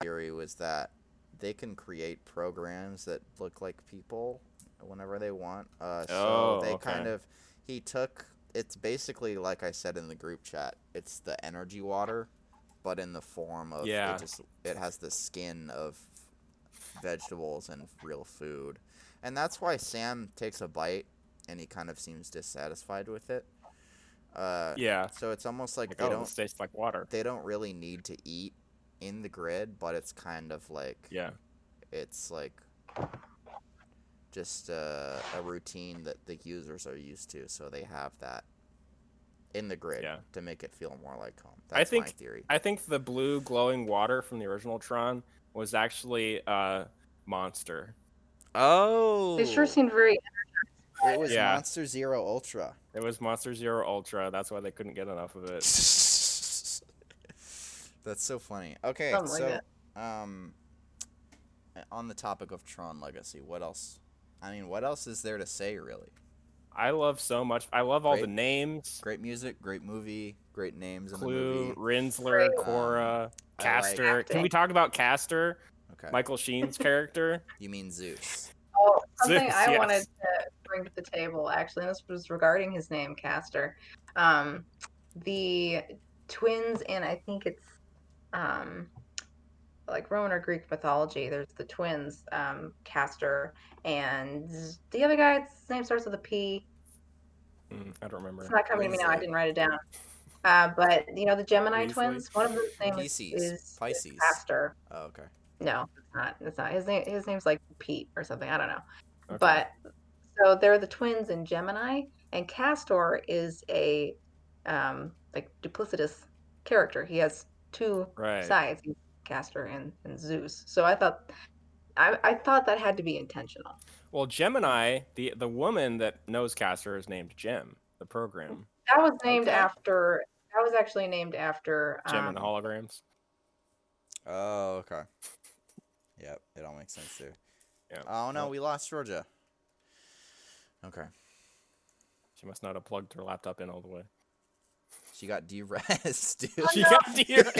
theory was that they can create programs that look like people whenever they want. Uh, so Oh, they okay. kind of he took it's basically like I said in the group chat. It's the energy water, but in the form of Yeah. it just it has the skin of vegetables and real food, and that's why Sam takes a bite and he kind of seems dissatisfied with it. Uh, Yeah. so it's almost like, Like, they oh, don't this tastes like water. they don't really need to eat in the grid, but it's kind of like Yeah. it's like just a, a routine that the users are used to, so they have that in the grid Yeah. to make it feel more like home. I That's my think- theory. I think the blue glowing water from the original Tron was actually uh, Monster. Oh, it sure seemed very. it was Yeah. Monster Zero Ultra. It was Monster Zero Ultra. That's why they couldn't get enough of it. That's so funny. Okay, Something like so that. um, on the topic of Tron Legacy, what else? I mean, what else is there to say, really? I love so much. I love all the names. Great music, great movie, great names in the Clu, movie. Rinzler, Great. Quorra, Castor. like- Can we talk about Castor? Okay, Michael Sheen's character? you mean Zeus? Oh, something Zeus, I yes. wanted to bring to the table actually, and this was regarding his name, Castor. Um, the twins, and I think it's um, like Roman or Greek mythology. There's the twins, um, Castor, and the other guy. His name starts with a P. Mm, I don't remember. It's not coming to me now. I didn't write it down. Uh, but you know the Gemini twins. One of them's name is, Pisces. is, is Pisces. Castor. Oh, okay. No, it's not. It's not. His name. His name's like Pete or something. I don't know. Okay. But so they're the twins in Gemini, and Castor is a um, like duplicitous character. He has two right. sides, Castor and, and Zeus. So I thought, I, I thought that had to be intentional. Well, Gemini, the the woman that knows Castor is named Gem. The program, That was named Okay. after. That was actually named after. Jem and the um, holograms. Oh, okay. Yep, it all makes sense too. Yeah. Oh no, we lost Georgia. Okay. She must not have plugged her laptop in all the way. She got de-res, dude. Oh, She no. got deer.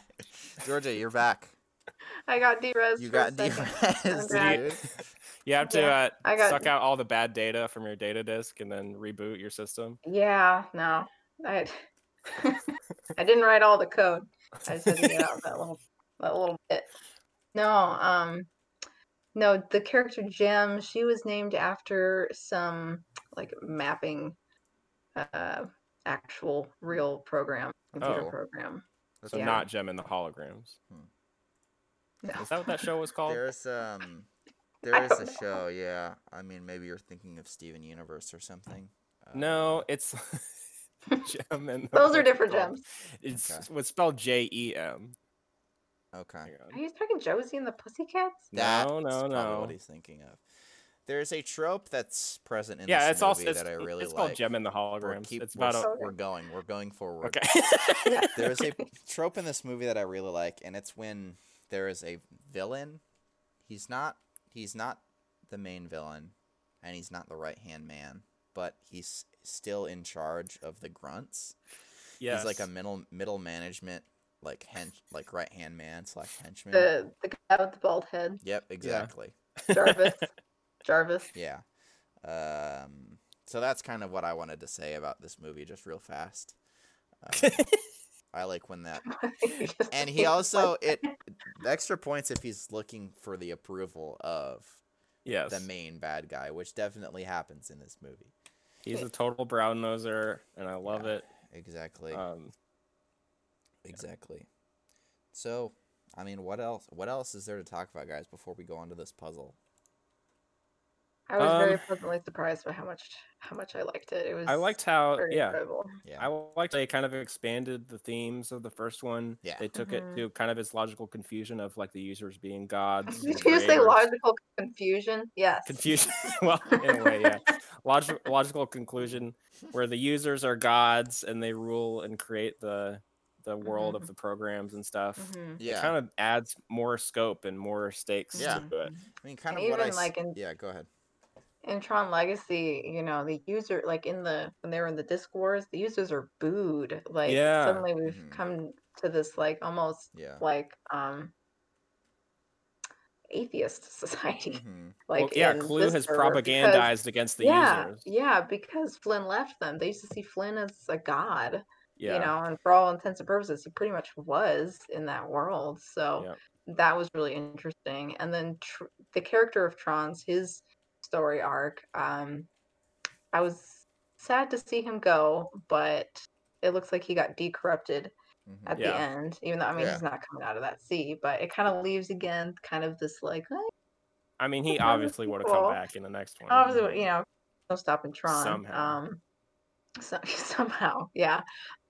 Georgia, you're back. I got de-res. You got second. de-res, Okay. dude. You have to Yeah, uh, I got- suck out all the bad data from your data disk and then reboot your system. Yeah, no, I I didn't write all the code. I just had to get out that little that little bit. No, um, no, the character Gem, she was named after some like mapping, uh, actual real program, computer Oh. program. So Yeah. not Jem in the holograms. No. Is that what that show was called? There's um, there I is don't a know. show. Yeah, I mean, maybe you're thinking of Steven Universe or something. Uh, No, it's Jem and Those are different gems. It's Okay. what's spelled J E M. Okay. Hang Are you talking Josie and the Pussycats? That's No, no, no. what he's thinking of. There's a trope that's present in Yeah, this it's movie also it's, that I really it's like. called Jem in the We're, holograms. keep, it's we're, about a s- we're going. We're going forward. okay. There's a trope in this movie that I really like, and it's when there is a villain. He's not. He's not the main villain, and he's not the right hand man, but he's still in charge of the grunts. yes. He's like a middle middle management, like hench, like right hand man slash henchman. The the guy with the bald head, Yep, exactly. Jarvis. Jarvis. Yeah. Um. So that's kind of what I wanted to say about this movie, just real fast. Um, I like when that and he also it extra points if he's looking for the approval of yes. the main bad guy, which definitely happens in this movie. He's a total brown noser, and I love Yeah. it. Exactly. Um, exactly. So, I mean, what else? What else is there to talk about, guys? Before we go on to this puzzle. I was very Um, pleasantly surprised by how much how much I liked it. It was I liked how very yeah. incredible. Yeah. I liked they kind of expanded the themes of the first one. Yeah. They took Mhm. it to kind of its logical confusion of like the users being gods. Did you say logical confusion? Yes. confusion? well, anyway, yeah. Logic, logical conclusion where the users are gods and they rule and create the the world of Mhm. the programs and stuff. Mhm. It Yeah. kind of adds more scope and more stakes Yeah. to it. I mean, kind And of what I. even, like, in- yeah. Go ahead. In Tron Legacy, you know, the user like in the when they were in the Disc Wars, the users are booed. Like Yeah. suddenly we've Mhm. come to this like almost Yeah. like um atheist society. hmm Like well, yeah, in Clu has server, because- propagandized against the yeah, users. yeah, because Flynn left them. They used to see Flynn as a god. Yeah. you know, and for all intents and purposes, he pretty much was in that world. So Yep. that was really interesting. And then tr- the character of Tron's his story arc, um, I was sad to see him go, but it looks like he got decorrupted hmm at Yeah. the end. Even though I mean Yeah. he's not coming out of that sea, but it kind of leaves again kind of this like, eh, I mean, he obviously would have come back in the next one. obviously you know no stopping Tron. Somehow. Um, so, somehow, yeah.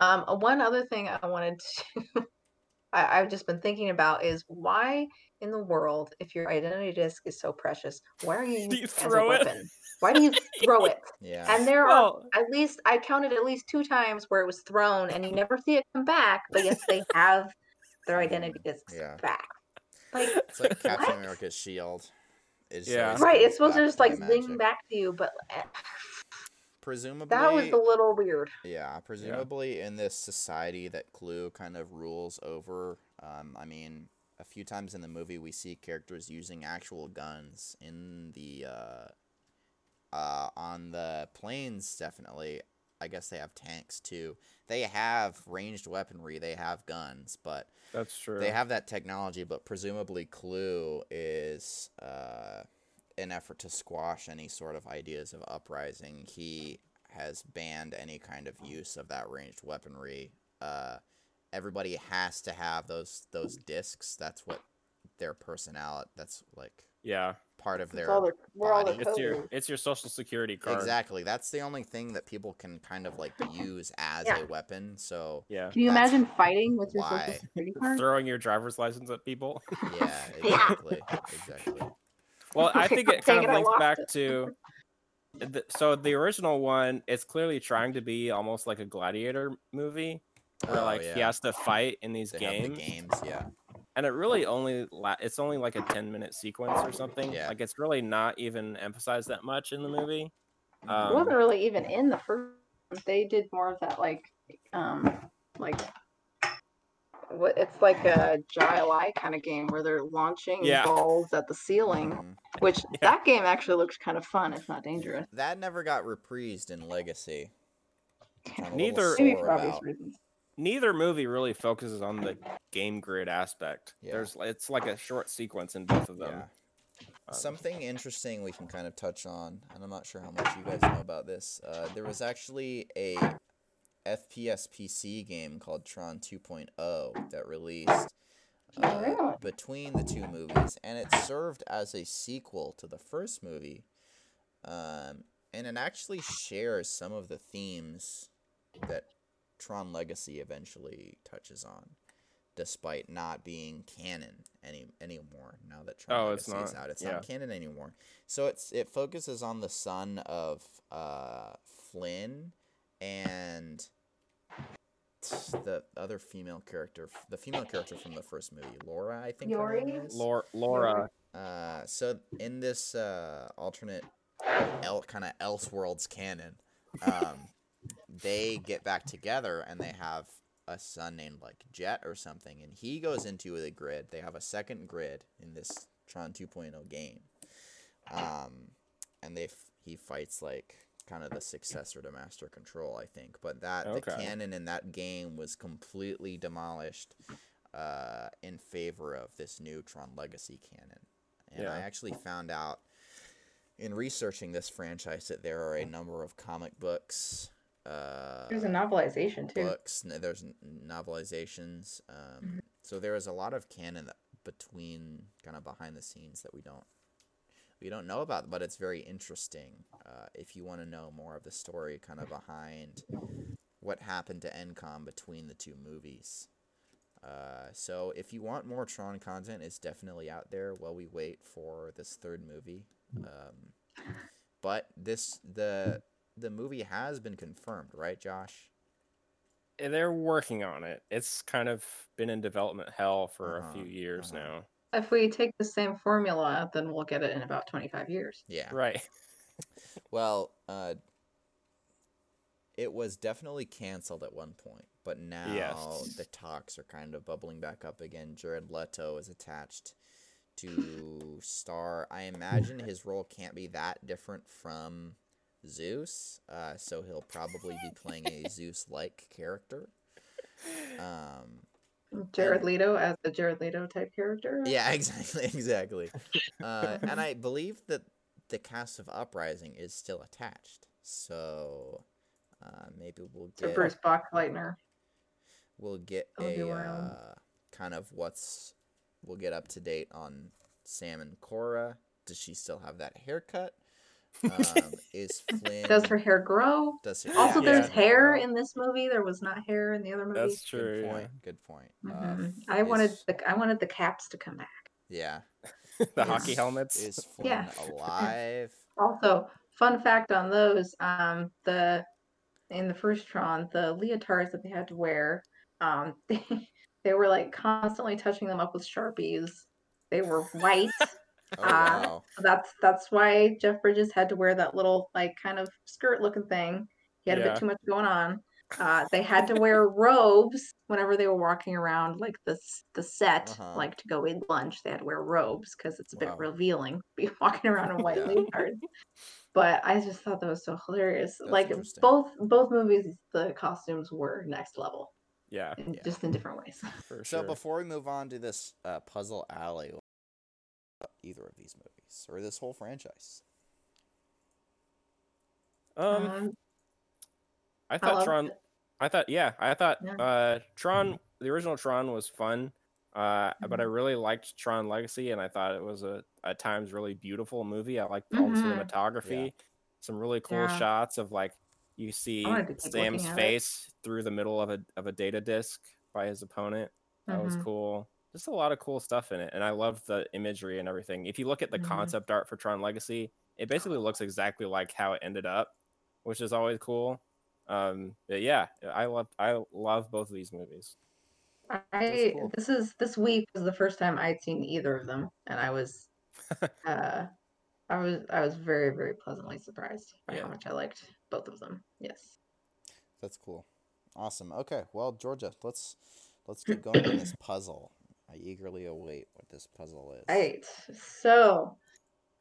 Um, uh, one other thing I wanted to, I, I've just been thinking about is why in the world, if your identity disc is so precious, why are you Do using you it as a throw it? weapon? Why do you throw it? Yeah. And there are at least I counted at least two times where it was thrown, and you never see it come back. But yes, they have their identity discs Yeah. back. Like It's like Captain What? America's shield. It Yeah. right, it's supposed to just like by zing back to you, but eh, Presumably, that was a little weird. Yeah, presumably in this society that Clu kind of rules over. Um, I mean, a few times in the movie we see characters using actual guns in the uh, uh, on the planes. Definitely, I guess they have tanks too. They have ranged weaponry. They have guns, but that's true. they have that technology. But presumably, Clu is uh, an effort to squash any sort of ideas of uprising. He has banned any kind of use of that ranged weaponry. Uh, everybody has to have those those discs. That's what their personality. That's like yeah, part of It's their all their, we're all their body. it's your it's your social security card. exactly. That's the only thing that people can kind of like use as Yeah. a weapon. So Yeah, Can you imagine fighting with your why. social security card? throwing your driver's license at people. yeah, exactly, exactly. Well, I think it kind of links back it. to. The, so the original one, is clearly trying to be almost like a gladiator movie, where Oh, like he has to fight in these They games, the games. Yeah, and it really only la- it's only like a ten minute sequence or something. Yeah. Like it's really not even emphasized that much in the movie. it Um, wasn't really even in the first. They did more of that, like, um, like. What it's like a GLI kind of game where they're launching Yeah. balls at the ceiling, Mhm. which Yeah. that game actually looks kind of fun, if not dangerous. That never got reprised in Legacy. which I'm a little Neither- Maybe sore for obvious about. reasons. neither movie really focuses on the game grid aspect. Yeah. There's it's like a short sequence in both of them. Yeah. Um, Something interesting we can kind of touch on, and I'm not sure how much you guys know about this. Uh, there was actually a FPS PC game called Tron 2.0 that released uh, between the two movies, and it served as a sequel to the first movie. Um, and it actually shares some of the themes that Tron Legacy eventually touches on, despite not being canon any anymore. Now that Tron Oh, it's Legacy is not? out, it's Yeah. not canon anymore. So it's it focuses on the son of uh, Flynn and the other female character, the female character from the first movie, Laura, I think her name Yori? is. Laura, Laura Uh, so in this uh, alternate, el- kind of Elseworlds canon, um, they get back together and they have a son named like Jet or something, and he goes into the grid. They have a second grid in this Tron 2.0 game, um, and they f- he fights like kind of the successor to Master Control, I think. But that the Okay. canon in that game was completely demolished uh, in favor of this new Tron Legacy canon. And I actually found out in researching this franchise that there are a number of comic books. Uh, There's a novelization too. books. There's novelizations. Um, So there is a lot of canon that between kind of behind the scenes that we don't we don't know about, but it's very interesting. Uh, if you want to know more of the story, kind of behind what happened to Encom between the two movies. Uh, so if you want more Tron content, it's definitely out there while we wait for this third movie. Um, but this the the movie has been confirmed, right, Josh? they're working on it. It's kind of been in development hell for Uh-huh, a few years uh-huh. now. If we take the same formula, then we'll get it in about 25 years. Yeah. Right. Well, uh, it was definitely canceled at one point, but now Yes. the talks are kind of bubbling back up again. Jared Leto is attached to star. I imagine his role can't be that different from Zuse, uh, so he'll probably be playing a Zuse-like character. Um, Jared Leto as the Jared Leto type character. yeah, exactly, exactly. Uh, and I believe that the cast of Uprising is still attached, so uh, maybe we'll So get Bruce Boxleitner. we'll get a uh, kind of what's we'll get up to date on Sam and Quorra. Does she still have that haircut? Um, is Flynn Does her hair grow? does her Also, Yeah. there's hair in this movie. There was not hair in the other movie. That's Good true. Yeah. Good point. Uh, Mhm. I wanted the I wanted the caps to come back. yeah. the hockey helmets. Is Flynn Yeah. alive? Also, fun fact on those: um, the in the first Tron, the leotards that they had to wear, um, they, they were like constantly touching them up with sharpies. They were white. Oh Uh, wow. that's that's why Jeff Bridges had to wear that little like kind of skirt looking thing. He had a bit too much going on. Uh, they had to wear robes whenever they were walking around like the s- the set, Uh-huh. like to go eat lunch. They had to wear robes because it's a bit revealing to be walking around in white Yeah. leotards. But I just thought that was so hilarious. That's like both both movies, the costumes were next level, yeah, in- Yeah. just in different ways. for So before we move on to this uh, puzzle alley, either of these movies or this whole franchise. um, Um, I I thought loved Tron. it. I thought, yeah, I thought Yeah. uh, Tron, the original Tron was fun, uh, but I Mm-hmm. really liked Tron Legacy, and I thought it was a at times really beautiful movie. I liked all the Mhm. cinematography, some really cool Yeah. shots of like you see wanted to keep Sam's looking at it. face through the middle of a of a data disk by his opponent. That was Mhm. cool. Just a lot of cool stuff in it, and I love the imagery and everything. If you look at the Mhm. concept art for Tron Legacy, it basically looks exactly like how it ended up, which is always cool. Um, but yeah, I love I love both of these movies. I cool. this is this week was the first time I'd seen either of them, and I was uh I was I was very very pleasantly surprised by Yeah. how much I liked both of them. Yes. That's cool. Awesome. Okay. Well, Georgia, let's let's get going on this puzzle. I eagerly await what this puzzle is. Right. So,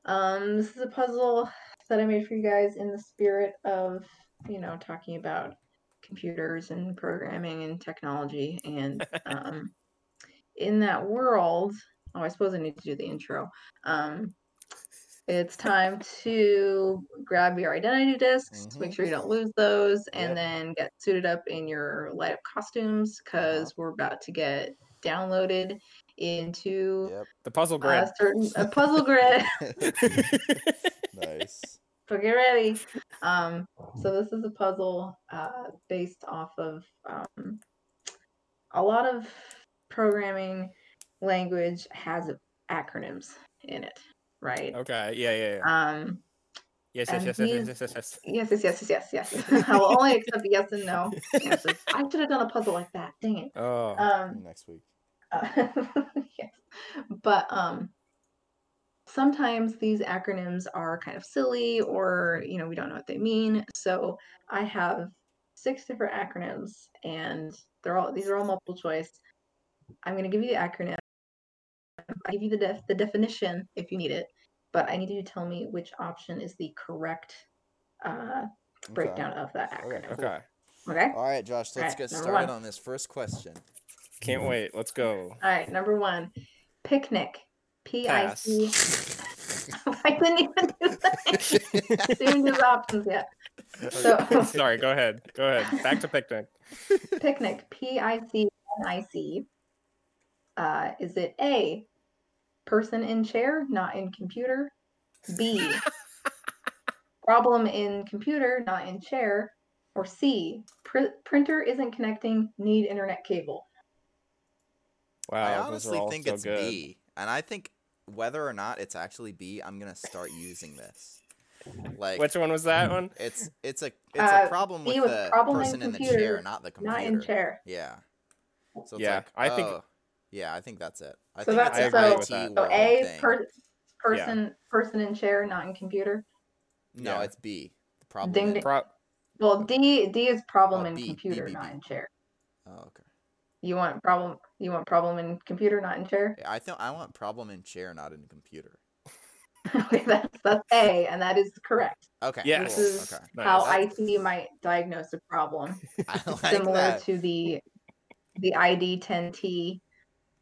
um, this is a puzzle that I made for you guys in the spirit of, you know, talking about computers and programming and technology. And um, in that world, oh, I suppose I need to do the intro. Um, it's time to grab your identity discs, make Mhm. sure you don't lose those, and Yep. then get suited up in your light up costumes because we're about to get downloaded into Yep. The puzzle a grid. certain a puzzle grid. nice. so get ready. Um, so this is a puzzle uh, based off of um, a lot of programming language has acronyms in it, right? okay. Yeah. Yeah. Yeah. Um, Yes. Yes. Yes. Yes. Yes. Yes. Yes. yes, yes, yes, yes, yes, yes. I will only accept yes and no answers. I should have done a puzzle like that. Dang it. Oh. Um, Next week. Uh, yes. But um sometimes these acronyms are kind of silly or you know we don't know what they mean. So I have six different acronyms and they're all these are all multiple choice. I'm going to give you the acronym. I give you the def- the definition if you need it, but I need you to tell me which option is the correct uh Okay. breakdown of that Okay, acronym. okay. Okay? All right, Josh. Let's Alright, get started one. on this first question. Can't wait. Let's go. All right, number 1. Picnic. P I Pass. C I didn't even do that. Didn't do the options yet. So Sorry. Go ahead. Go ahead. Back to picnic. picnic, P I C N I C. Uh, is it A, person in chair, not in computer? B, problem in computer, not in chair? Or C, pr- printer isn't connecting, need internet cable? Wow. I those are honestly think so it's good. B, and I think whether or not it's actually B, I'm gonna start using this. Like Which one was that one? it's it's a it's Uh, a problem B with the problem in person in the chair, not the computer. Not in chair. Yeah. So it's Yeah, like, I think- oh, yeah, I think that's it. I So think that's- it's I an agree IT with that. So A, thing. per- person person in chair, not in computer. no, Yeah. it's B. The problem. Ding, ding. Pro- Well, D D is problem Oh, in B, B, computer, B, not B. in chair. Oh, okay. You want problem you want problem in computer, not in chair? Yeah, I think I want problem in chair, not in computer. okay, that's that's A, and that is correct. Okay. Yes. Cool. This is Okay. how Nice. IT might diagnose a problem, I like similar that. to the the ID 10T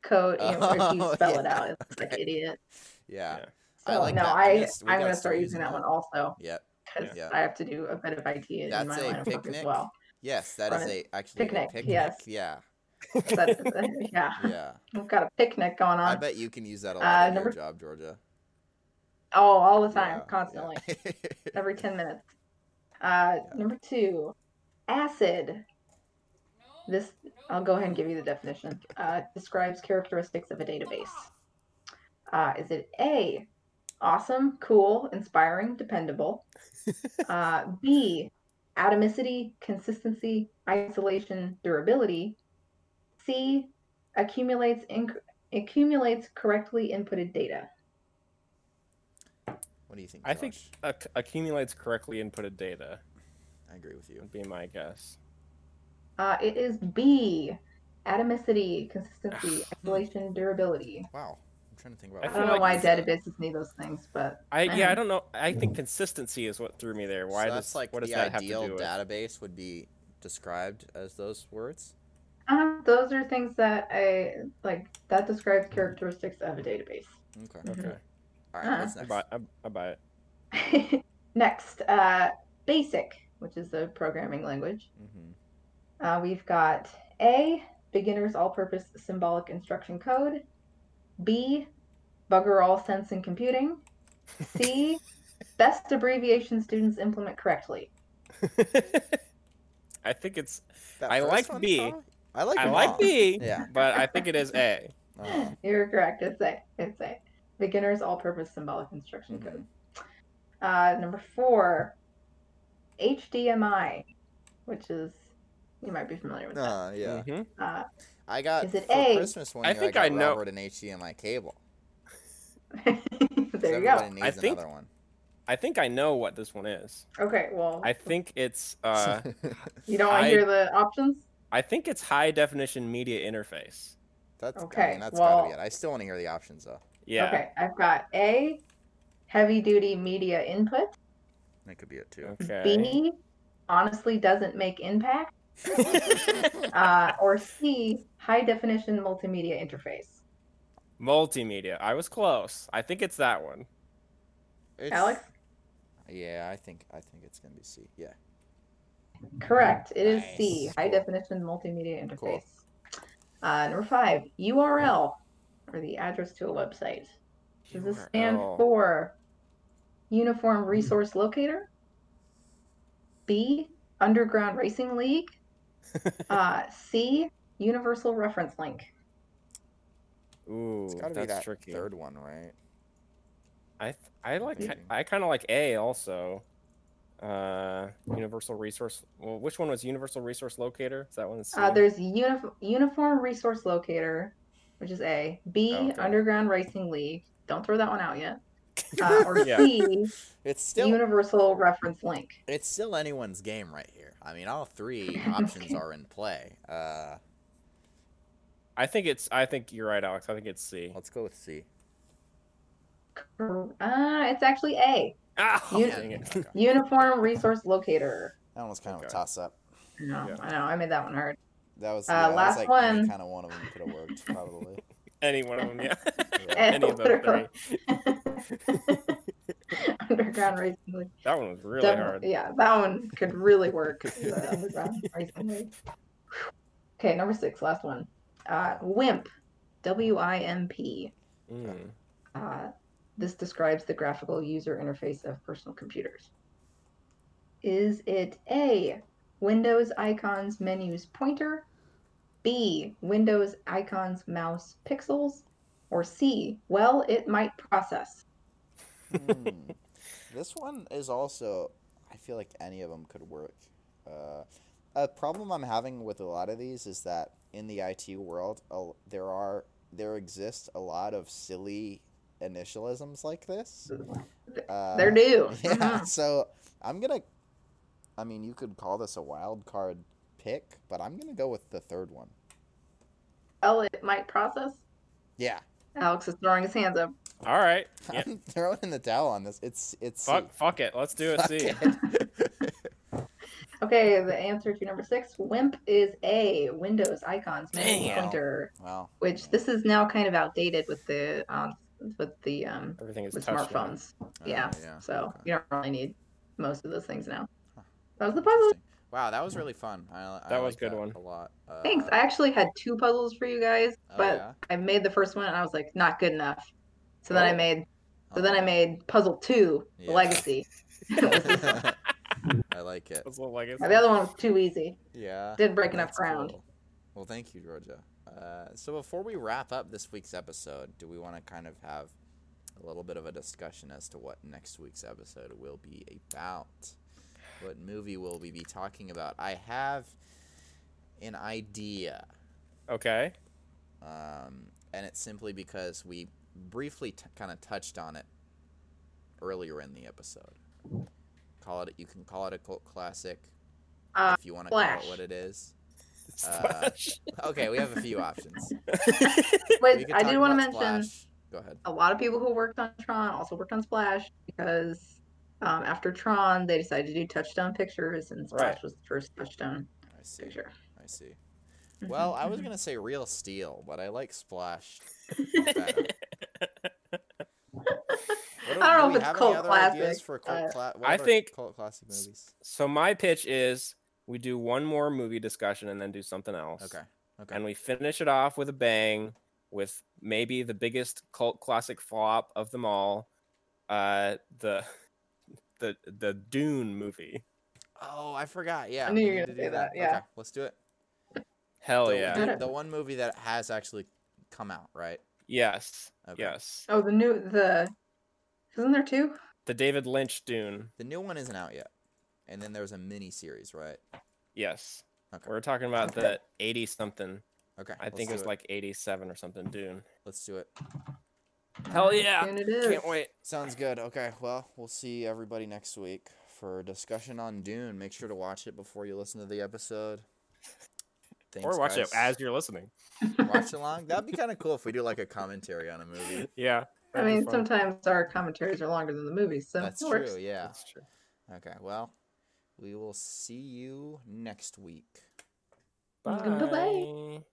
code. You know, if you spell it yeah, out, it's like okay. idiot. Yeah. Yeah. I So like no, that. I'm I gonna s- we I'm gonna start start using using that that. one also Yep. because Yeah. I have to do a bit of IT in That's my a line of work as picnic? well. Yes, that Run is a actually Picnic, a picnic. yes. Yeah. That's, yeah, Yeah. we've got a picnic going on. I bet you can use that a Uh, lot in your number- job, Georgia. Oh, all the time, Yeah, constantly. yeah. every 10 minutes. Uh, Number two, acid. This, I'll go ahead and give you the definition. Uh, describes characteristics of a database. Uh, is it A, awesome, cool, inspiring, dependable? Uh, B, atomicity, consistency, isolation, durability? C, accumulates inc- accumulates correctly inputted data. what do you think? I think Josh? acc- accumulates correctly inputted data I agree with you. would be my guess. Uh, it is B, atomicity, consistency, isolation, durability. Wow. I'm trying to think about. I I don't know like why it's, uh, databases need those things, but I yeah, I Uh-huh. don't know. I think consistency is what threw me there. Why so does that's like what does the that have to ideal do with? database would be described as those words. um, those are things that I like. That describes characteristics of a database. Okay. Mhm. Okay, All right. Uh-huh. What's I next? buy, I, I buy it. Next, uh, BASIC, which is the programming language. hmm Uh, we've got A, beginner's all-purpose symbolic instruction code. B, bugger all sense in computing. C, best abbreviation students implement correctly. I think it's. That I like one's B. probably- I like. I like all. B, Yeah. but I think it is A. Uh, You're correct. It's A. It's A. Beginner's all-purpose symbolic instruction Mhm. code. Uh, number four, HDMI, which is you might be familiar with that. uh, yeah. Mhm. Uh, I got Is it for A? Christmas one I year. I, think got I know- Robert an HDMI cable. there So you go. needs I think- another one. I think I know what this one is. Okay, well, I think it's uh you don't want to hear the options? I think it's high definition media interface. that's I Okay, mean, that's gotta be well- it. I still want to hear the options though. Yeah. Okay, I've got A, heavy duty media input. That could be it too. Okay. B, honestly doesn't make impact. Uh, or C, high definition multimedia interface. Multimedia. I was close. I think it's that one. It's- Alex? Yeah, I think I think it's gonna be C. Yeah. Correct. It is C, high Cool. definition multimedia interface. Cool. Uh, number five, URL, or the address to a website. Does this stand URL. for Uniform Resource Locator? B, Underground Racing League? Uh, C, Universal Reference Link. Ooh, It's gotta that's be that tricky. third one, right? I th- I like Maybe. I kind of like A also. Uh, Universal Resource. Well, which one was Universal Resource Locator? Is that one? Uh, there's Unif- Uniform Resource Locator, which is A. B, Oh, okay. Underground Racing League. Don't throw that one out yet. Uh, or Yeah. C, It's still Universal Reference Link. it's still anyone's game right here. I mean, all three options are in play. Uh, I think it's. I think you're right, Alex. I think it's C. let's go with C. Uh, it's actually A. Ah, You- dang it. Okay. Uniform Resource Locator. That one was kind of a toss up. No, Yeah. I know. I made that one hard. That was Uh, yeah, that was last like one. Kind of one of them could have worked probably. Any one of them, yeah. Any of those three. Underground Racing League. That one was really hard. Yeah, that one could really work. the Underground Racing League. Okay, number six, last one. Uh, WIMP. W I M P. Mm. Uh, this describes the graphical user interface of personal computers. Is it A, Windows icons menus pointer, B, Windows icons mouse pixels, or C, well, it might process? Hmm. This one is also. I feel like any of them could work. Uh, a problem I'm having with a lot of these is that in the IT world, a- there are there exist a lot of silly initialisms like this. Uh, They're new. Yeah, Mhm. so I'm gonna. I mean, you could call this a wild card pick, but I'm gonna go with the third one. Oh, it might process. Yeah, Alex is throwing his hands up. All right. Yeah. I'm throwing in the towel on this. It's it's Fuck, fuck it. Let's do a Fuck C. it. Okay, the answer to number six, WIMP is A, Windows icons menu Damn. pointer. wow. which this is now kind of outdated with the um with the um Everything is with touched now. smartphones. Oh, yeah. yeah, So okay. you don't really need most of those things now. That was the puzzle. Interesting. Wow, that was really fun. I, I That was like good that one. A lot. Uh, Thanks. I actually had two puzzles for you guys, Oh, but yeah? I made the first one and I was like not good enough. So then I Oh. made so then I Oh. made puzzle two, Yeah. the legacy. It was this one. I like it. That's a little legacy. the other one was too easy. Yeah. Didn't break enough ground. cool. Well, thank you, Georgia. Uh, so before we wrap up this week's episode, do we want to kind of have a little bit of a discussion as to what next week's episode will be about? What movie will we be talking about? I have an idea, Okay. um, and it's simply because we briefly t- kind of touched on it earlier in the episode. Call it. You can call it a cult classic Uh, if you want to call it what it is. Uh, Okay, we have a few options. but We could I talk did want to mention Splash. Go ahead. a lot of people who worked on Tron also worked on Splash because um, after Tron they decided to do Touchstone Pictures and Splash Right. was the first Touchstone I see. picture. I see. Mhm, Well, I was mhm. gonna say Real Steel, but I like Splash. do- I don't do know if it's have any cult other classic, ideas for cult uh, cla- what I think- cult classic movies. so my pitch is we do one more movie discussion and then do something else. Okay. Okay. And we finish it off with a bang with maybe the biggest cult classic flop of them all, uh, the the the Dune movie. oh, I forgot. Yeah. I knew you were gonna to say do that, yeah. Okay, let's do it. Hell the, yeah. The, the one movie that has actually come out, right? Yes. Okay. Yes. Oh, the new the isn't there two? The David Lynch Dune. The new one isn't out yet, and then there's a mini series, right? Yes. Okay. We're talking about Okay. the 80 something. Okay. I think it was like 87 or something Dune. Let's do it. Hell yeah. soon it is. Can't wait. Sounds good. Okay, well, we'll see everybody next week for a discussion on Dune. Make sure to watch it before you listen to the episode. Thanks, or watch it as you're listening. watch along. That'd be kind of cool if we do like a commentary on a movie. Yeah. I mean, fun. sometimes our commentaries are longer than the movies, so That's it works. true. Yeah. That's true. Okay. Well, we will see you next week. Bye-bye. Bye.